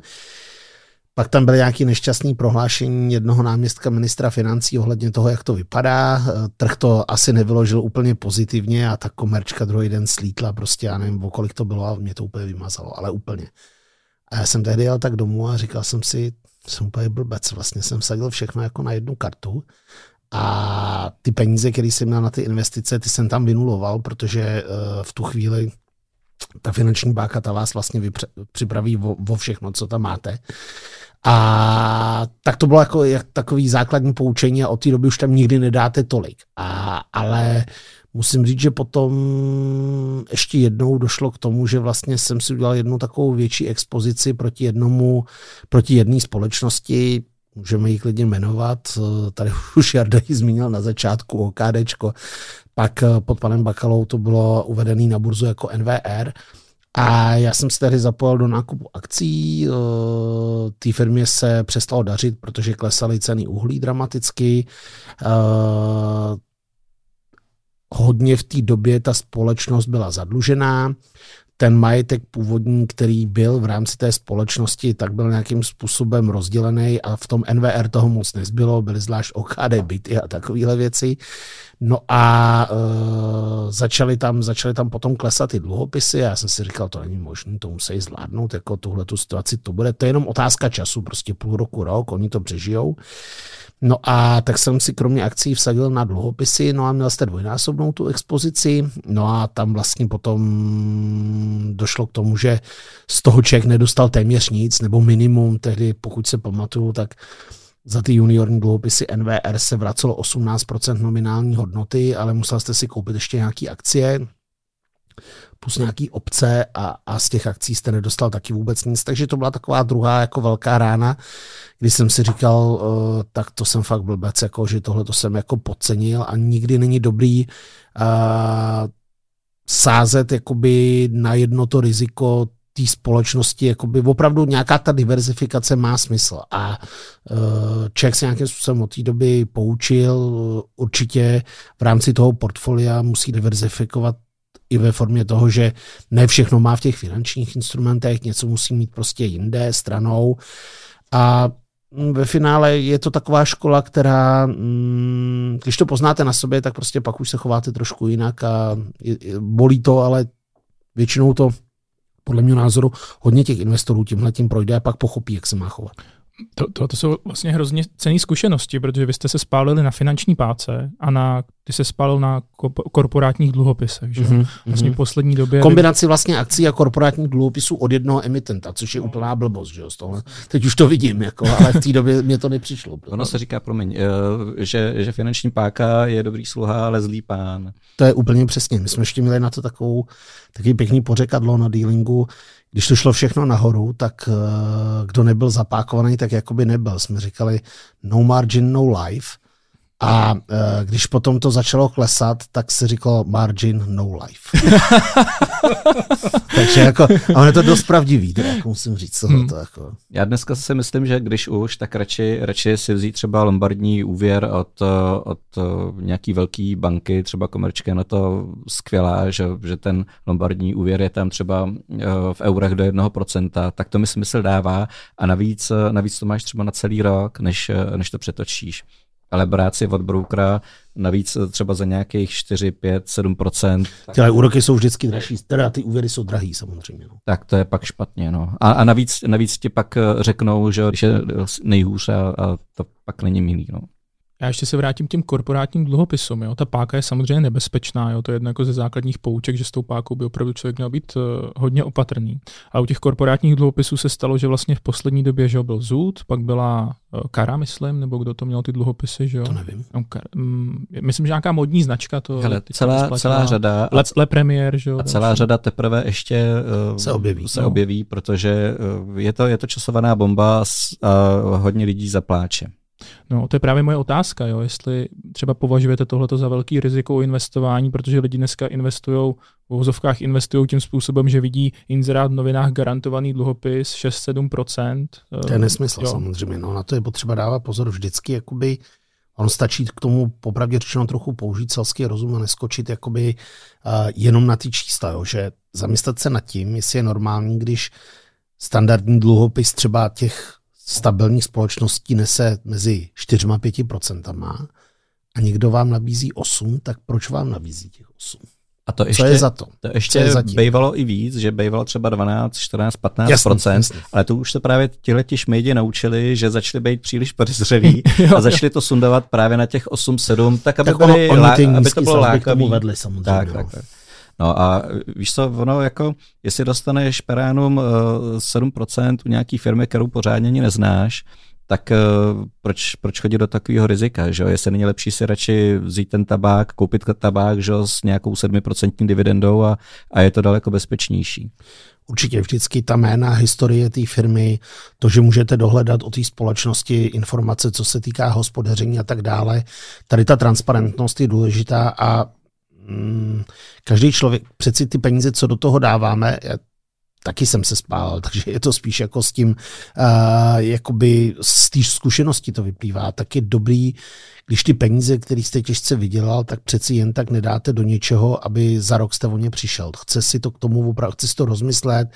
Pak tam byly nějaké nešťastné prohlášení jednoho náměstka ministra financí ohledně toho, jak to vypadá. Trh to asi nevyložil úplně pozitivně a ta komerčka druhý den slítla prostě, já nevím, o kolik to bylo a mě to úplně vymazalo, ale úplně. A já jsem tehdy jel tak domů a říkal jsem si, jsem úplně blbec, vlastně jsem sadil všechno jako na jednu kartu a ty peníze, které jsem měl na ty investice, ty jsem tam vynuloval, protože eh, v tu chvíli ta finanční báka ta vás vlastně připraví vo, vo všechno, co tam máte. A tak to bylo jako jak takový základní poučení a od té doby už tam nikdy nedáte tolik. A, ale musím říct, že potom ještě jednou došlo k tomu, že vlastně jsem si udělal jednu takovou větší expozici proti jednomu, proti jedné společnosti. můžeme ji klidně jmenovat. Tady *laughs* už Jarda ji zmínil na začátku OKDčko, pak pod panem Bakalou to bylo uvedené na burzu jako NVR. A já jsem se tehdy zapojil do nákupu akcí. Té firmě se přestalo dařit, protože klesaly ceny uhlí dramaticky hodně v té době ta společnost byla zadlužená, ten majetek původní, který byl v rámci té společnosti, tak byl nějakým způsobem rozdělený a v tom NVR toho moc nezbylo, byly zvlášť OKD byty a takovéhle věci. No a e, začaly, tam, začaly tam potom klesat ty dluhopisy a já jsem si říkal, to není možné, to musí zvládnout, jako tuhle tu situaci to bude, to je jenom otázka času, prostě půl roku, rok, oni to přežijou. No a tak jsem si kromě akcí vsadil na dluhopisy, no a měl jste dvojnásobnou tu expozici, no a tam vlastně potom došlo k tomu, že z toho člověk nedostal téměř nic, nebo minimum, tehdy pokud se pamatuju, tak za ty juniorní dluhopisy NVR se vracelo 18% nominální hodnoty, ale musel jste si koupit ještě nějaké akcie, plus nějaký obce a, a z těch akcí jste nedostal taky vůbec nic. Takže to byla taková druhá jako velká rána, kdy jsem si říkal, uh, tak to jsem fakt blbec, jako, že tohle to jsem jako podcenil a nikdy není dobrý uh, sázet jakoby na jedno to riziko té společnosti, jakoby opravdu nějaká ta diverzifikace má smysl a uh, člověk se nějakým způsobem od té doby poučil, určitě v rámci toho portfolia musí diverzifikovat i ve formě toho, že ne všechno má v těch finančních instrumentech, něco musí mít prostě jinde, stranou. A ve finále je to taková škola, která, mm, když to poznáte na sobě, tak prostě pak už se chováte trošku jinak a bolí to, ale většinou to podle mého názoru hodně těch investorů tímhle tím projde a pak pochopí, jak se má chovat. To, to, to jsou vlastně hrozně cené zkušenosti, protože vy jste se spálili na finanční páce a na, ty se spálil na korporátních dluhopisech. Že? Mm-hmm. Vlastně v poslední době... Kombinaci vlastně akcí a korporátních dluhopisů od jednoho emitenta, což je úplná blbost. Že? Z toho. Teď už to vidím, jako, ale v té době mě to nepřišlo. Ono se říká, promiň, eh, že, že finanční páka je dobrý sluha, ale zlý pán. To je úplně přesně. My jsme ještě měli na to takovou, takový pěkný pořekadlo na dealingu, když to šlo všechno nahoru, tak uh, kdo nebyl zapákovaný, tak jakoby nebyl. Jsme říkali no margin, no life. A uh, když potom to začalo klesat, tak se říkalo margin, no life. *laughs* Takže jako, a on je to dost pravdivý, teda, jako musím říct. Hmm. To, jako. Já dneska si myslím, že když už, tak radši, radši si vzít třeba lombardní úvěr od, od nějaký velké banky, třeba komerčké, na to skvělá, že, že ten lombardní úvěr je tam třeba eh, v eurech do jednoho procenta, tak to mi smysl dává a navíc, navíc to máš třeba na celý rok, než, než to přetočíš ale brát si od broukera navíc třeba za nějakých 4, 5, 7 Ty ale úroky jsou vždycky dražší, teda ty úvěry jsou drahý samozřejmě. No. Tak to je pak špatně. No. A, a navíc, navíc ti pak řeknou, že když je nejhůř a, a to pak není milý. No. Já ještě se vrátím k těm korporátním dluhopisům. Jo. Ta páka je samozřejmě nebezpečná, jo. to je jedno jako ze základních pouček, že s tou pákou by opravdu člověk měl být uh, hodně opatrný. A u těch korporátních dluhopisů se stalo, že vlastně v poslední době že byl Zud, pak byla uh, Kara, myslím, nebo kdo to měl ty dluhopisy. Že jo? To nevím. No, kar, um, myslím, že nějaká modní značka to. Hele, celá, celá řada. Le, Le Premier, že jo. A celá další. řada teprve ještě uh, se objeví. Se no. objeví, protože uh, je, to, je to časovaná bomba a hodně lidí zapláče. No, to je právě moje otázka, jo, jestli třeba považujete tohleto za velký riziko investování, protože lidi dneska investují, v vozovkách investují tím způsobem, že vidí inzerát v novinách garantovaný dluhopis 6-7%. To je nesmysl jo. samozřejmě, no, na to je potřeba dávat pozor vždycky, jakoby On stačí k tomu popravdě řečeno trochu použít selský rozum a neskočit jakoby uh, jenom na ty čísla, jo, že zamyslet se nad tím, jestli je normální, když standardní dluhopis třeba těch stabilních společností nese mezi 4-5% a někdo vám nabízí 8, tak proč vám nabízí těch 8? A to ještě, Co je za to? To ještě je bývalo i víc, že bývalo třeba 12, 14, 15 jasný, procent, jasný. ale to už se právě tihleti šmejdi naučili, že začali být příliš podezřelí *laughs* a začali to sundovat právě na těch 8, 7, tak aby, tak byli, ono, lá, aby to bylo. Vedli, samozřejmě, tak, no. tak, tak. No a víš co, ono jako, jestli dostaneš per annum 7% u nějaký firmy, kterou pořádně ani neznáš, tak uh, proč, proč chodit do takového rizika, že? Jestli není lepší si radši vzít ten tabák, koupit tabák, že s nějakou 7% dividendou a, a je to daleko bezpečnější. určitě vždycky ta jména, historie té firmy, to, že můžete dohledat o té společnosti informace, co se týká hospodaření a tak dále. Tady ta transparentnost je důležitá a mm, každý člověk, přeci ty peníze, co do toho dáváme, taky jsem se spál, *laughs* takže je to spíš jako s tím, uh, jakoby z té zkušenosti to vyplývá. Tak je dobrý, když ty peníze, které jste těžce vydělal, tak přeci jen tak nedáte do něčeho, aby za rok jste o ně přišel. Chce si to k tomu opravdu, chce si to rozmyslet,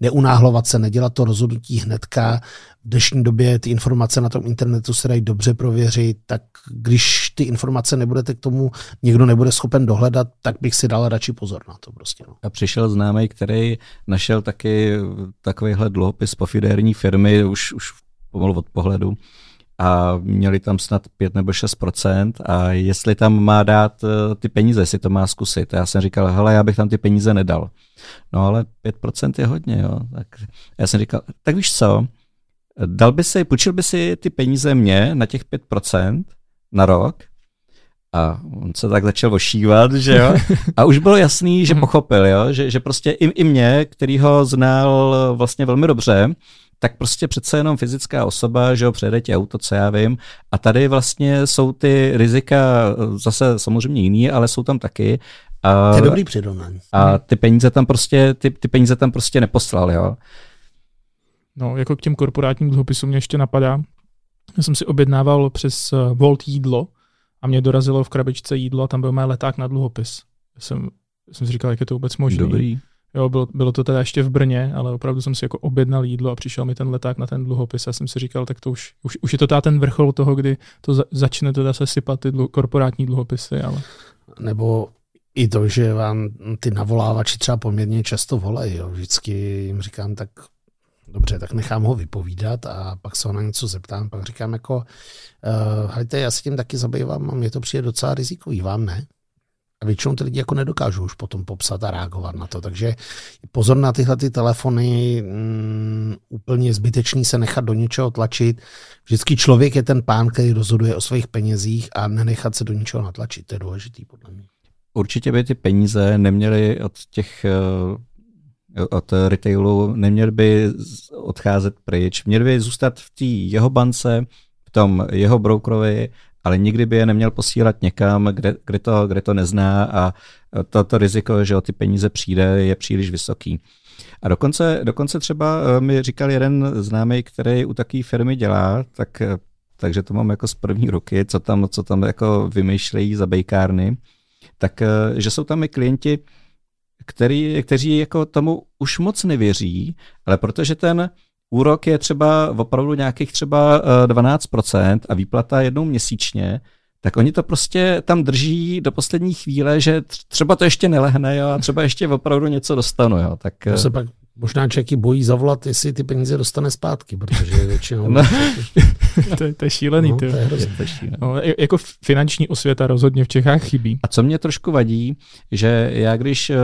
neunáhlovat se, nedělat to rozhodnutí hnedka. V dnešní době ty informace na tom internetu se dají dobře prověřit, tak když ty informace nebudete k tomu, někdo nebude schopen dohledat, tak bych si dal radši pozor na to prostě. No. A přišel známý, který našel taky takovýhle dluhopis po fidérní firmy, už, už pomalu od pohledu, a měli tam snad 5 nebo 6% a jestli tam má dát eh, ty peníze, jestli to má zkusit. A já jsem říkal, hele, já bych tam ty peníze nedal. No ale 5% je hodně, jo. Tak já jsem říkal, tak víš co, dal by si, půjčil by si ty peníze mě na těch 5% na rok a on se tak začal ošívat, že jo. A už bylo jasný, že pochopil, jo, že, že prostě i, i mě, který ho znal vlastně velmi dobře, tak prostě přece jenom fyzická osoba, že jo, přejede ti auto, co já vím. A tady vlastně jsou ty rizika zase samozřejmě jiný, ale jsou tam taky. A, to je dobrý přirovnání. A ty peníze tam prostě, ty, ty peníze tam prostě neposlal, jo. No, jako k těm korporátním dluhopisům mě ještě napadá, já jsem si objednával přes eh, Volt jídlo a mě dorazilo v krabičce jídlo a tam byl mé leták na dluhopis. Já jsem, já jsem si říkal, jak je to vůbec možné. Dobrý. Jo, bylo, bylo to teda ještě v Brně, ale opravdu jsem si jako objednal jídlo a přišel mi ten leták na ten dluhopis a jsem si říkal, tak to už, už, už je to ten vrchol toho, kdy to za, začne teda se sypat ty dlu, korporátní dluhopisy, ale... Nebo i to, že vám ty navolávači třeba poměrně často volají. Jo. Vždycky jim říkám, tak dobře, tak nechám ho vypovídat a pak se ho na něco zeptám. Pak říkám jako, uh, hejte, já se tím taky zabývám a mě to přijde docela rizikový, vám ne? Většinou ty lidi jako nedokážou už potom popsat a reagovat na to. Takže pozor na tyhle ty telefony, mm, úplně zbytečný se nechat do něčeho tlačit. Vždycky člověk je ten pán, který rozhoduje o svých penězích a nenechat se do něčeho natlačit. To je důležitý podle mě. Určitě by ty peníze neměly od těch eh, od retailu, neměly by odcházet pryč, měly by zůstat v té jeho bance, v tom jeho brokerovi ale nikdy by je neměl posílat někam, kde, kde, to, kde to nezná a to, to riziko, že o ty peníze přijde, je příliš vysoký. A dokonce, dokonce třeba eh, mi říkal jeden známý, který u takové firmy dělá, tak, eh, takže to mám jako z první ruky, co tam, co tam jako vymýšlejí za bejkárny, tak eh, že jsou tam i klienti, který, kteří jako tomu už moc nevěří, ale protože ten úrok je třeba opravdu nějakých třeba 12% eh, a výplata jednou měsíčně, tak oni to prostě tam drží do poslední chvíle, že třeba to ještě nelehne jo, a třeba ještě opravdu něco dostanu. Jo, tak, to se pak Možná člověk bojí zavolat, jestli ty peníze dostane zpátky, protože většinou... *laughs* No. to, je, to je šílený. No, to je to je šílený. No, jako finanční osvěta rozhodně v Čechách chybí. A co mě trošku vadí, že já když uh,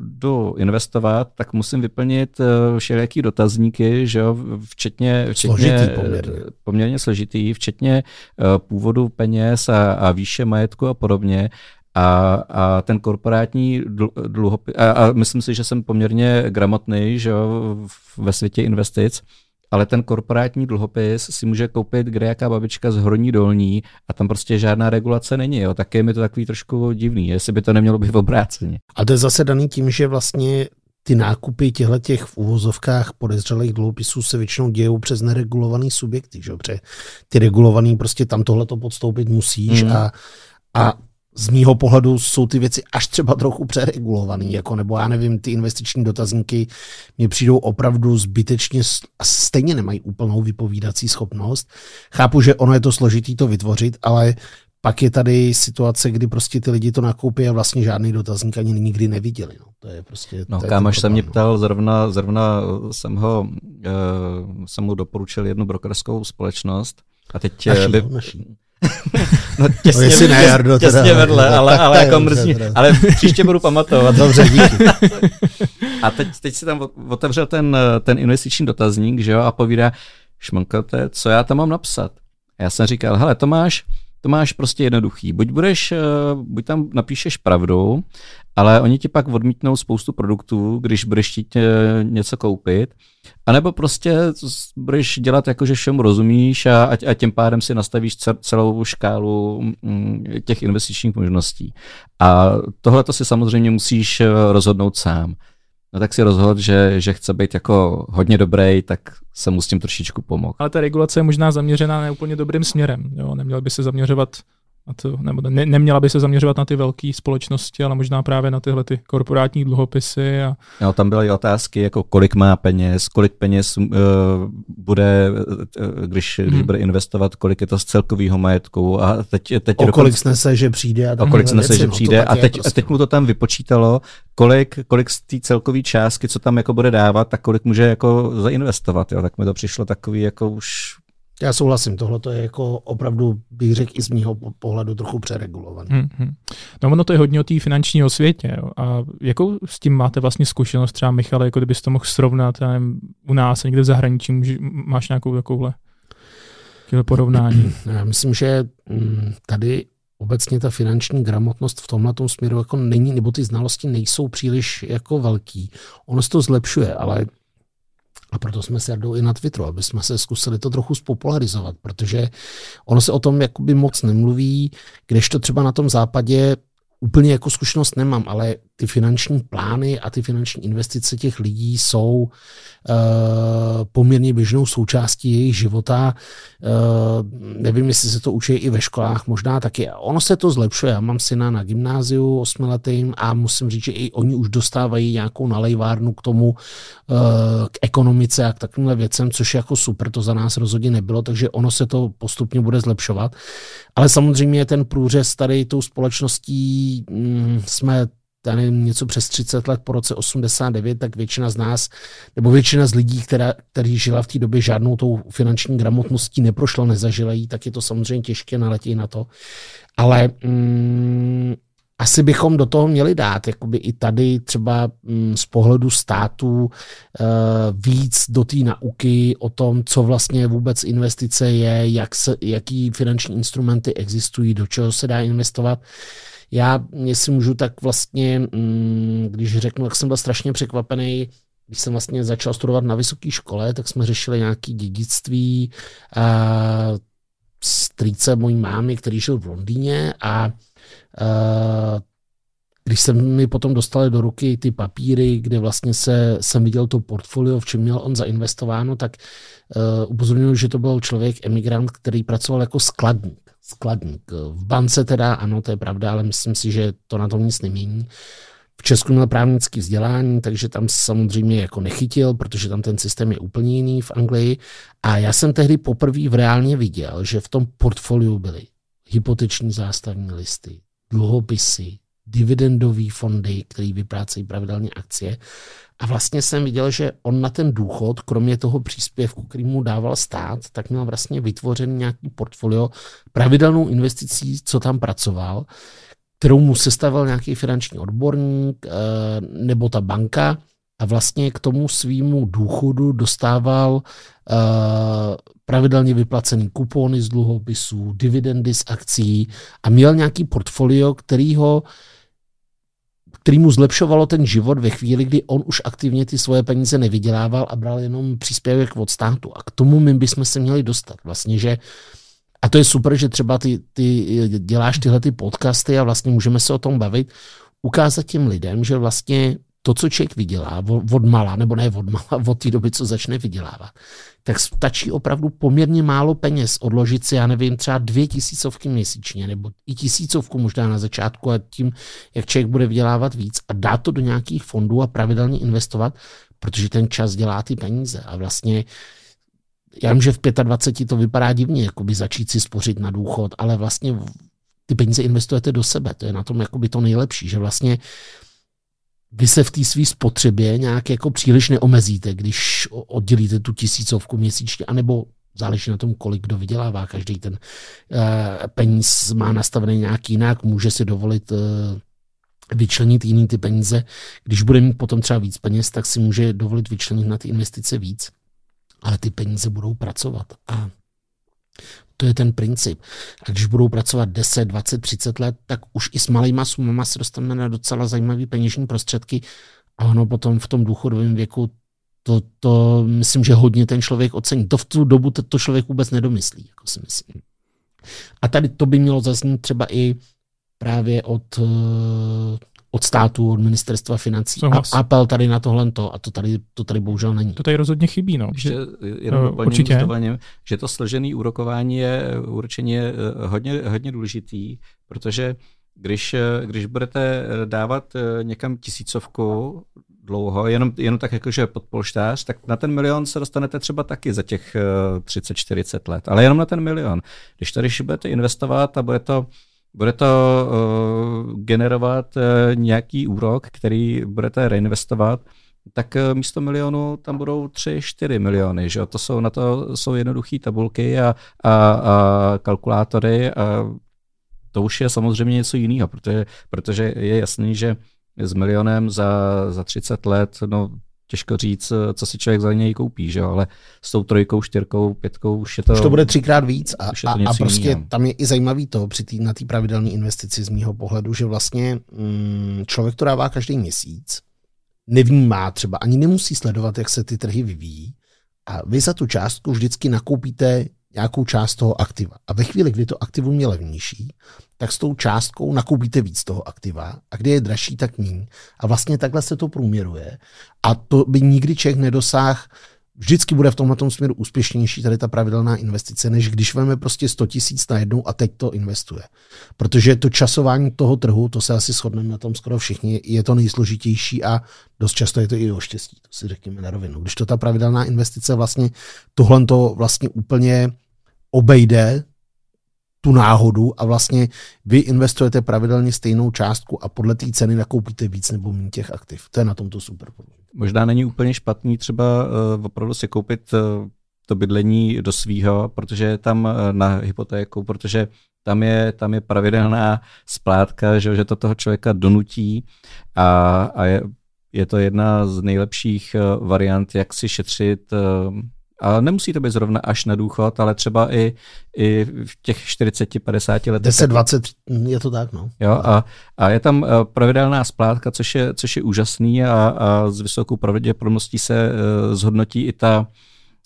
jdu investovat, tak musím vyplnit uh, všelijaký dotazníky, že jo, včetně, včetně složitý poměrně. poměrně složitý, včetně uh, původu peněz a, a výše majetku a podobně. A, a ten korporátní dluhopis, a, a myslím si, že jsem poměrně gramotný že jo, ve světě investic, ale ten korporátní dluhopis si může koupit kde jaká babička z horní dolní a tam prostě žádná regulace není. Jo. Tak je mi to takový trošku divný, jestli by to nemělo být obráceně. A to je zase daný tím, že vlastně ty nákupy těchto těch v úvozovkách podezřelých dluhopisů se většinou dějou přes neregulovaný subjekty. Že? Protože ty regulovaný prostě tam tohle to podstoupit musíš mm. a, a z mýho pohledu jsou ty věci až třeba trochu přeregulované, jako nebo já nevím, ty investiční dotazníky mě přijdou opravdu zbytečně a stejně nemají úplnou vypovídací schopnost. Chápu, že ono je to složitý to vytvořit, ale pak je tady situace, kdy prostě ty lidi to nakoupí a vlastně žádný dotazník ani nikdy neviděli. No, to je prostě, no kámoš se mě ptal, zrovna, zrovna jsem ho, uh, jsem mu doporučil jednu brokerskou společnost a teď naší, by, no, naší. *laughs* No těsně, no, ne, Jardo, těsně teda, vedle, ale, tak, ale tak, jako mrzí. Ale příště budu pamatovat. Dobře, díky. *laughs* A teď, teď si tam otevřel ten, ten investiční dotazník, že jo, a povídá, šmankote, co já tam mám napsat? A já jsem říkal, hele Tomáš, to máš prostě jednoduchý. Buď budeš, eh, buď tam napíšeš pravdu, ale oni ti pak odmítnou spoustu produktů, když budeš chtít eh, něco koupit, anebo prostě budeš dělat jako, že všemu rozumíš a, a tím pádem si nastavíš celou škálu mm, těch investičních možností. A tohle to si samozřejmě musíš eh, rozhodnout sám. No tak si rozhodl, že, že chce být jako hodně dobrý, tak se mu s tím trošičku pomohl. Ale ta regulace je možná zaměřená neúplně dobrým směrem. Jo? Neměl by se zaměřovat na to, nebo ne, neměla by se zaměřovat na ty velké společnosti, ale možná právě na tyhle ty korporátní dluhopisy. A... No, tam byly otázky, jako kolik má peněz, kolik peněz uh, bude, uh, když, hmm. když bude investovat, kolik je to z celkového majetku. A teď, teď o kolik snese, že přijde. A o kolik snese, že přijde. A teď, prostě. a teď mu to tam vypočítalo, kolik, kolik z té celkové částky, co tam jako bude dávat, tak kolik může jako zainvestovat. Jo. Tak mi to přišlo takový jako už já souhlasím, tohle je jako opravdu, bych řekl, i z mýho pohledu trochu přeregulované. Hmm, No ono to je hodně o té finanční světě. Jo. A jakou s tím máte vlastně zkušenost třeba, Michal, jako kdybyste to mohl srovnat nevím, u nás a někde v zahraničí, může, máš nějakou takovouhle porovnání? *clears throat* Já myslím, že mm, tady obecně ta finanční gramotnost v tomhle směru jako není, nebo ty znalosti nejsou příliš jako velký. Ono se to zlepšuje, ale a proto jsme se i na Twitteru, aby jsme se zkusili to trochu spopularizovat, protože ono se o tom jakoby moc nemluví, kdežto třeba na tom západě úplně jako zkušenost nemám, ale ty finanční plány a ty finanční investice těch lidí jsou uh, poměrně běžnou součástí jejich života. Uh, nevím, jestli se to učí i ve školách, možná taky. Ono se to zlepšuje. Já mám syna na gymnáziu osmiletým a musím říct, že i oni už dostávají nějakou nalejvárnu k tomu, uh, k ekonomice a k takovýmhle věcem, což je jako super, to za nás rozhodně nebylo, takže ono se to postupně bude zlepšovat. Ale samozřejmě ten průřez tady tou společností mm, jsme nevím, něco přes 30 let po roce 89, tak většina z nás, nebo většina z lidí, která, který žila v té době žádnou tou finanční gramotností neprošla, nezažila jí, tak je to samozřejmě těžké naletět na to. Ale mm, asi bychom do toho měli dát, jakoby i tady třeba mm, z pohledu států uh, víc do té nauky o tom, co vlastně vůbec investice je, jak se, jaký finanční instrumenty existují, do čeho se dá investovat. Uh, já, jestli můžu, tak vlastně, mm, když řeknu, jak jsem byl strašně překvapený, když jsem vlastně začal studovat na vysoké škole, tak jsme řešili nějaké dědictví a strýce mojí mámy, který žil v Londýně a, a když jsem mi potom dostali do ruky ty papíry, kde vlastně se, jsem viděl to portfolio, v čem měl on zainvestováno, tak uh, upozorňuji, že to byl člověk, emigrant, který pracoval jako skladník skladník. V bance teda, ano, to je pravda, ale myslím si, že to na tom nic nemění. V Česku měl právnický vzdělání, takže tam samozřejmě jako nechytil, protože tam ten systém je úplně jiný v Anglii. A já jsem tehdy poprvé v reálně viděl, že v tom portfoliu byly hypoteční zástavní listy, dluhopisy, dividendové fondy, které vyprácejí pravidelně akcie. A vlastně jsem viděl, že on na ten důchod, kromě toho příspěvku, který mu dával stát, tak měl vlastně vytvořen nějaký portfolio pravidelnou investicí, co tam pracoval, kterou mu sestavil nějaký finanční odborník eh, nebo ta banka. A vlastně k tomu svýmu důchodu dostával eh, pravidelně vyplacený kupony z dluhopisů, dividendy z akcí a měl nějaký portfolio, který ho který mu zlepšovalo ten život ve chvíli, kdy on už aktivně ty svoje peníze nevydělával a bral jenom příspěvek od státu. A k tomu my bychom se měli dostat. Vlastně, že a to je super, že třeba ty, ty děláš tyhle ty podcasty a vlastně můžeme se o tom bavit, ukázat těm lidem, že vlastně to, co člověk vydělá od mala, nebo ne od mala, *laughs* od té doby, co začne vydělávat, tak stačí opravdu poměrně málo peněz odložit si, já nevím, třeba dvě tisícovky měsíčně, nebo i tisícovku možná na začátku a tím, jak člověk bude vydělávat víc a dát to do nějakých fondů a pravidelně investovat, protože ten čas dělá ty peníze. A vlastně já vím, že v 25 to vypadá divně, jako by začít si spořit na důchod, ale vlastně ty peníze investujete do sebe, to je na tom jakoby to nejlepší, že vlastně vy se v té své spotřebě nějak jako příliš neomezíte, když oddělíte tu tisícovku měsíčně, anebo záleží na tom, kolik kdo vydělává. Každý ten uh, peníz má nastavený nějak jinak, může si dovolit uh, vyčlenit jiný ty peníze. Když bude mít potom třeba víc peněz, tak si může dovolit vyčlenit na ty investice víc, ale ty peníze budou pracovat. A To je ten princip. A když budou pracovat 10, 20, 30 let, tak už i s malýma sumama se dostaneme na docela zajímavé peněžní prostředky a ono potom v tom důchodovém věku to, to myslím, že hodně ten člověk ocení. To v tu dobu to, to člověk vůbec nedomyslí, jako si myslím. A tady to by mělo zaznít třeba i právě od, eh, od státu, od ministerstva financí. A apel tady na tohle to, a to tady, to tady bohužel není. To tady rozhodně chybí. No. Ještě jenom uh, určitě. Že to složené úrokování je určitě eh, hodně, hodně důležitý, protože když, když budete dávat někam tisícovku dlouho, jenom, jenom tak jakože pod polštář, tak na ten milion se dostanete třeba taky za těch 30-40 let, ale jenom na ten milion. Když tady budete investovat a bude to bude to uh, generovat uh, nějaký úrok, který budete reinvestovat, tak uh, místo milionu tam budou 3-4 miliony. Že? To jsou na to jsou jednoduché tabulky a, a, a kalkulátory a to už je samozřejmě něco jiného, protože, protože je jasný, že s milionem za, za 30 let, no těžko říct, co si člověk za něj koupí, že? ale s tou trojkou, čtyřkou, pětkou už je to... Už to bude třikrát víc a, a, a prostě jiného. tam je i zajímavý to při tý, na té pravidelné investici z mýho pohledu, že vlastně mm, člověk to dává každý měsíc, nevnímá třeba, ani nemusí sledovat, jak se ty trhy vyvíjí a vy za tu částku vždycky nakoupíte nějakou část toho aktiva. A ve chvíli, kdy to aktivum je levnější, tak s tou částkou nakoupíte víc toho aktiva a kdy je dražší, tak méně. A vlastně takhle se to průměruje. A to by nikdy Čech nedosáhl vždycky bude v tomhle směru úspěšnější tady ta pravidelná investice, než když veme prostě 100 tisíc na jednou a teď to investuje. Protože to časování toho trhu, to se asi shodneme na tom skoro všichni, je to nejsložitější a dost často je to i o štěstí, to si řekněme na rovinu. Když to ta pravidelná investice vlastně tohle to vlastně úplně obejde tu náhodu a vlastně vy investujete pravidelně stejnou částku a podle té ceny nakoupíte víc nebo méně těch aktiv. To je na tomto super. Možná není úplně špatný třeba uh, opravdu si koupit uh, to bydlení do svýho, protože je tam uh, na hypotéku, protože tam je, tam je pravidelná splátka, že, že to toho člověka donutí a, a je, je to jedna z nejlepších variant, jak si šetřit a nemusí to být zrovna až na důchod, ale třeba i, i v těch 40-50 letech. 10-20 je to tak, no. Jo, a, a je tam eh, pravidelná splátka, což je, což je úžasný a, a s vysokou pravděpodobností se uh, zhodnotí i ta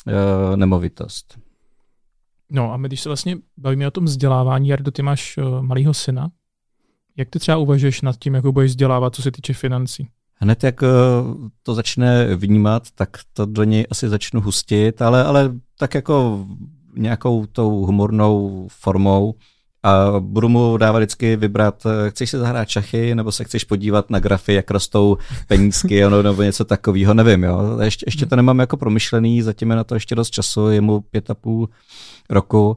uh, nemovitost. No a my když se vlastně bavíme o tom vzdělávání, Jardo, ty máš uh, malýho syna, jak ty třeba uvažuješ nad tím, jak ho budeš vzdělávat, co se týče financí? Hned jak eh, to začne vnímat, tak to do něj asi začnu hustit, ale, ale tak jako nějakou tou humornou formou a budu mu dávat vždycky vybrat, eh, chceš se zahrát šachy, nebo se chceš podívat na grafy, jak rostou penízky, nebo, nebo něco takového, nevím, jo. Ještě, ještě to nemám jako promyšlený, zatím je na to ještě dost času, je mu pět a půl roku,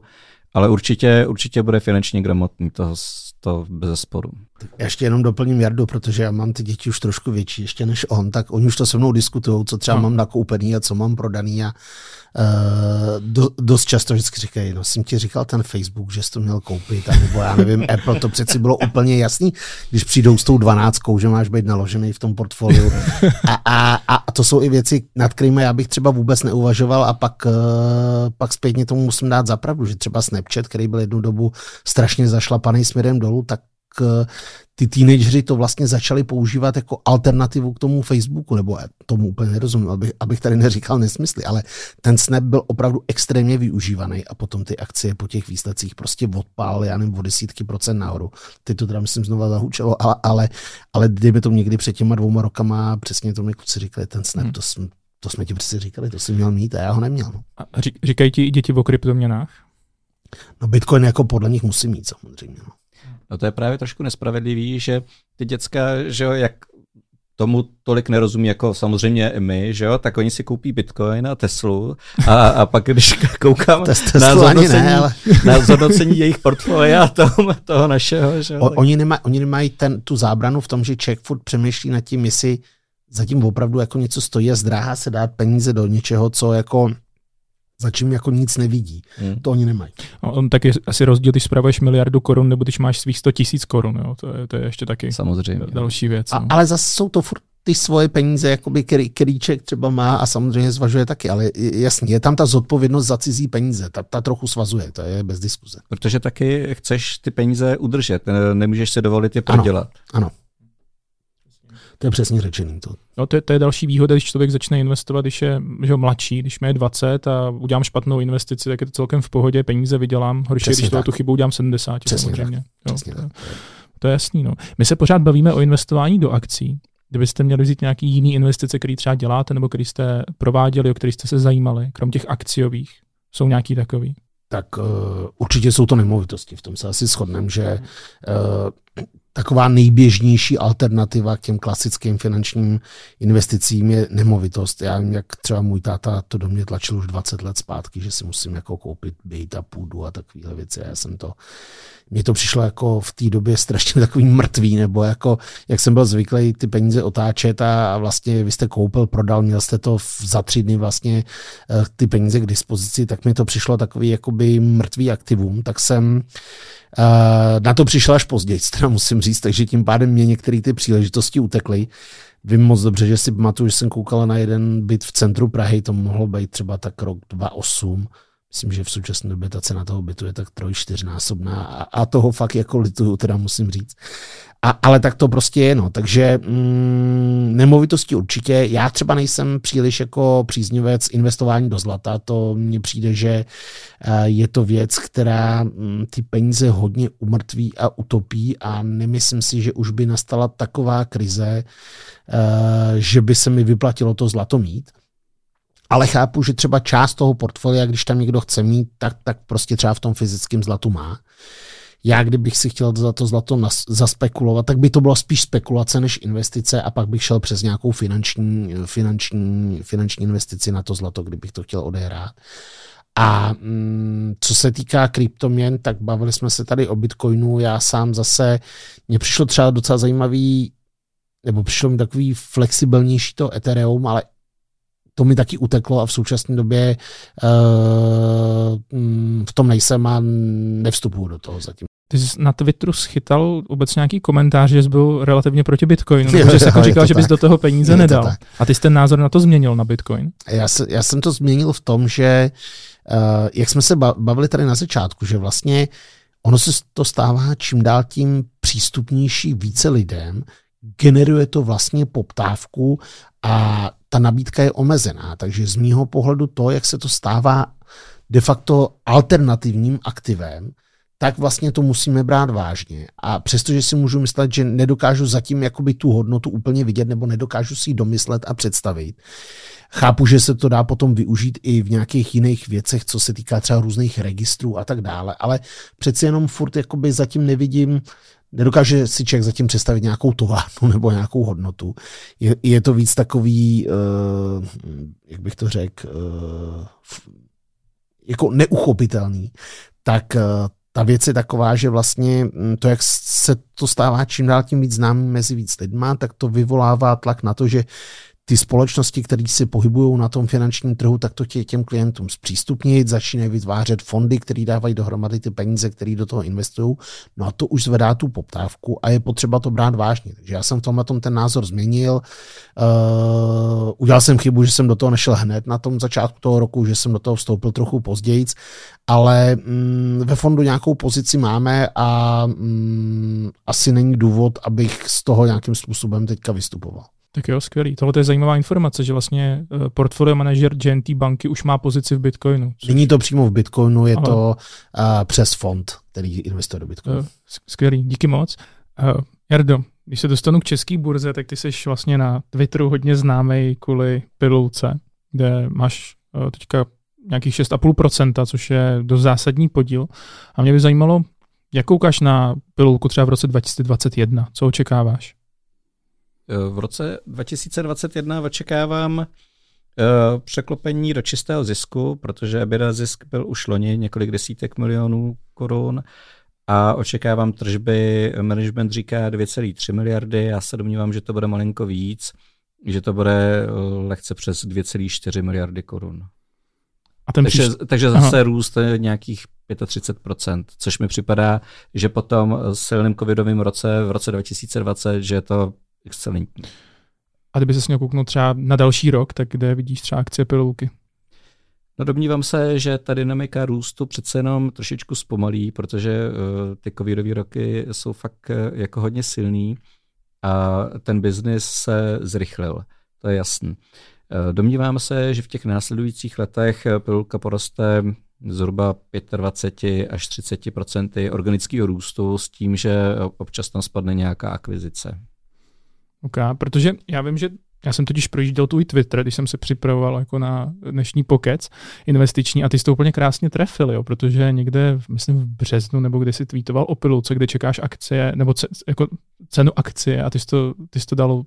ale určitě, určitě bude finančně gramotný, to, to bez sporu. Ještě jenom doplním Jardu, protože já mám ty děti už trošku větší ještě než on, tak oni už to se mnou diskutují, co třeba no. mám nakoupený a co mám prodaný a uh, do, dost často vždycky říkají, no jsem ti říkal ten Facebook, že jsi to měl koupit, a nebo já nevím, *laughs* Apple, to přeci bylo úplně jasný, když přijdou s tou dvanáctkou, že máš být naložený v tom portfoliu. A, a, a to jsou i věci, nad kterými já bych třeba vůbec neuvažoval a pak, uh, pak zpětně tomu musím dát zapravdu, že třeba Snapchat, který byl jednu dobu strašně zašlapaný směrem dolů, tak ty teenageři to vlastně začali používat jako alternativu k tomu Facebooku, nebo tomu úplně nerozumím, abych, abych tady neříkal nesmysly, ale ten Snap byl opravdu extrémně využívaný a potom ty akcie po těch výsledcích prostě odpál, já nevím, o desítky procent nahoru. Teď to teda myslím znova zahučelo, ale, ale, ale kdyby to někdy před těma dvouma rokama přesně to mi kluci říkali, ten Snap, hmm. to, jsme, to jsme ti přeci říkali, to jsi měl mít a já ho neměl. No. A říkají ti i děti o kryptoměnách? No Bitcoin jako podle nich musí mít samozřejmě. No. No to je právě trošku nespravedlivý, že ty děcka, že jo, jak tomu tolik nerozumí jako samozřejmě my, že jo, tak oni si koupí Bitcoin a Teslu a, a pak když *laughs* koukám na zhodnocení, ne, ale... na zhodnocení jejich portfolia toho, toho našeho, že jo. O, oni, nemaj, oni nemají ten, tu zábranu v tom, že Czech furt přemýšlí nad tím, jestli zatím opravdu jako něco stojí a zdráhá se dát peníze do něčeho, co jako čím jako nic nevidí. Hmm. To oni nemají. No, on taky asi rozdíl, když spravuješ miliardu korun, nebo když máš svých 100 tisíc korun. Jo? To, je, to je ještě taky Samozřejmě. další věc. A, no. Ale zase jsou to furt ty svoje peníze, jakoby, který, kterýček třeba má a samozřejmě zvažuje taky, ale jasně, je tam ta zodpovědnost za cizí peníze, ta, ta trochu svazuje, to je bez diskuze. Protože taky chceš ty peníze udržet, nemůžeš se dovolit je prodělat. Ano, ano. To je přesně řečený. To. No, to, je, to je další výhoda, když člověk začne investovat, když je že mladší, když mě je 20 a udělám špatnou investici, tak je to celkem v pohodě, peníze vydělám. Horší, když tu chybu udělám 70. Přesně samozřejmě. Tak. Jo, Přesně to, tak. to je jasný. No. My se pořád bavíme o investování do akcí. Kdybyste měli vzít nějaký jiný investice, který třeba děláte, nebo který jste prováděli, o který jste se zajímali, krom těch akciových, jsou nějaký takový? Tak uh, určitě jsou to nemovitosti. V tom se asi shodneme, že uh, taková nejběžnější alternativa k těm klasickým finančním investicím je nemovitost. Já vím, jak třeba můj táta to do mě tlačil už 20 let zpátky, že si musím jako koupit byt a půdu a takovéhle věci. Já jsem to, mně to přišlo jako v té době strašně *laughs* takový mrtvý, nebo jako, jak jsem byl zvyklý ty peníze otáčet a, a vlastně vy jste koupil, prodal, měl jste to za tři dny vlastně eh, ty peníze k dispozici, tak mi to přišlo takový jakoby mrtvý aktivum, tak jsem Uh, na to přišel až později, *laughs* teda musím říct, takže tím pádem mě některé ty příležitosti utekly. Vím moc dobře, že si pamatuju, že jsem koukal na jeden byt v centru Prahy, to mohlo být třeba tak rok 2008, Myslím, že v současné době ta cena toho bytu je tak troj, čtyřnásobná a, a toho fakt jako lituju, teda musím říct. A, ale tak to prostě je, no. Takže mm, nemovitosti určitě. Já třeba nejsem příliš jako příznivec investování do zlata. To mně přijde, že eh, je to věc, která mm, ty peníze hodně umrtví a utopí a nemyslím si, že už by nastala taková krize, eh, že by se mi vyplatilo to zlato mít ale chápu, že třeba část toho portfolia, když tam někdo chce mít, tak, tak prostě třeba v tom fyzickém zlatu má. Já, kdybych si chtěl za to zlato nas, zaspekulovat, tak by to bylo spíš spekulace než investice a pak bych šel přes nějakou finanční, finanční, finanční investici na to zlato, kdybych to chtěl odehrát. A mm, co se týká kryptoměn, tak bavili jsme se tady o Bitcoinu. Já sám zase, mně přišlo třeba docela zajímavý, nebo přišlo mi takový flexibilnější to Ethereum, ale to mi taky uteklo a v současné době uh, v tom nejsem a nevstupuju do toho zatím. Ty jsi na Twitteru schytal vůbec nějaký komentář, že jsi byl relativně proti Bitcoinu, *laughs* protože jsi jako říkal, že bys tak. do toho peníze je nedal. To a ty jsi ten názor na to změnil na Bitcoin? Já, se, já jsem to změnil v tom, že uh, jak jsme se bavili tady na začátku, že vlastně ono se to stává čím dál tím přístupnější více lidem, generuje to vlastně poptávku a ta nabídka je omezená. Takže z mýho pohledu to, jak se to stává de facto alternativním aktivem, tak vlastně to musíme brát vážně. A přestože si můžu myslet, že nedokážu zatím jakoby tu hodnotu úplně vidět, nebo nedokážu si ji domyslet a představit, chápu, že se to dá potom využít i v nějakých jiných věcech, co se týká třeba různých registrů a tak dále, ale přeci jenom furt jakoby zatím nevidím nedokáže si člověk zatím představit nějakou továrnu *laughs* nebo nějakou hodnotu. Je, je to víc takový, uh, jak bych to řekl, uh, jako neuchopitelný. Tak uh, ta věc je taková, že vlastně hm, to, jak se to stává čím dál tím víc známý mezi víc lidma, tak to vyvolává tlak na to, že ty společnosti, které se pohybují na tom finančním trhu, tak to tě těm klientům zpřístupnit, začínají vytvářet fondy, které dávají dohromady ty peníze, které do toho investují. No a to už zvedá tu poptávku a je potřeba to brát vážně. Takže já jsem v tomhle tom ten názor změnil. Uh, udělal jsem chybu, že jsem do toho nešel hned na tom začátku toho roku, že jsem do toho vstoupil trochu později, ale mm, ve fondu nějakou pozici máme a mm, asi není důvod, abych z toho nějakým způsobem teďka vystupoval. Tak jo, skvělý. Tohle je zajímavá informace, že vlastně eh, portfolio manažer GNT banky už má pozici v Bitcoinu. Což... Není to přímo v Bitcoinu, je Ale... to uh, přes fond, který investuje do Bitcoinu. Uh, skvělý, díky moc. Uh, Jardo, když se dostanu k české burze, tak ty jsi vlastně na Twitteru hodně známý kvůli pilulce, kde máš uh, teďka nějakých 6,5%, což je dost zásadní podíl. A mě by zajímalo, jak koukáš na pilulku třeba v roce 2021? Co očekáváš? V roce 2021 očekávám uh, překlopení do čistého zisku, protože EBITDA zisk byl už loni několik desítek milionů korun a očekávám tržby, management říká 2,3 miliardy, já se domnívám, že to bude malinko víc, že to bude eh, lehce přes 2,4 miliardy korun. A ten takže, příš... takže zase Aha. růst nějakých 35%, což mi připadá, že potom silným covidovým roce v roce 2020, že je to excelentní. a kdyby se měl kouknout třeba na další rok, tak kde vidíš třeba akcie pilulky? No domnívám se, že ta dynamika růstu přece jenom trošičku zpomalí, protože uh, ty covidové roky jsou fakt uh, jako hodně silný a ten biznis se zrychlil, to je jasný. Uh, domnívám se, že v těch následujících letech pilulka poroste zhruba 25 až 30% organického růstu s tím, že občas tam spadne nějaká akvizice. OK, protože já vím, že já jsem totiž projížděl tvůj Twitter, když jsem se připravoval jako na dnešní pokec investiční a ty jsi to úplně krásně trefil, jo, protože někde, myslím v březnu nebo kde si tweetoval o pilulce, kde čekáš akcie, nebo ce, jako cenu akcie a ty jsi to, ty jsi to dal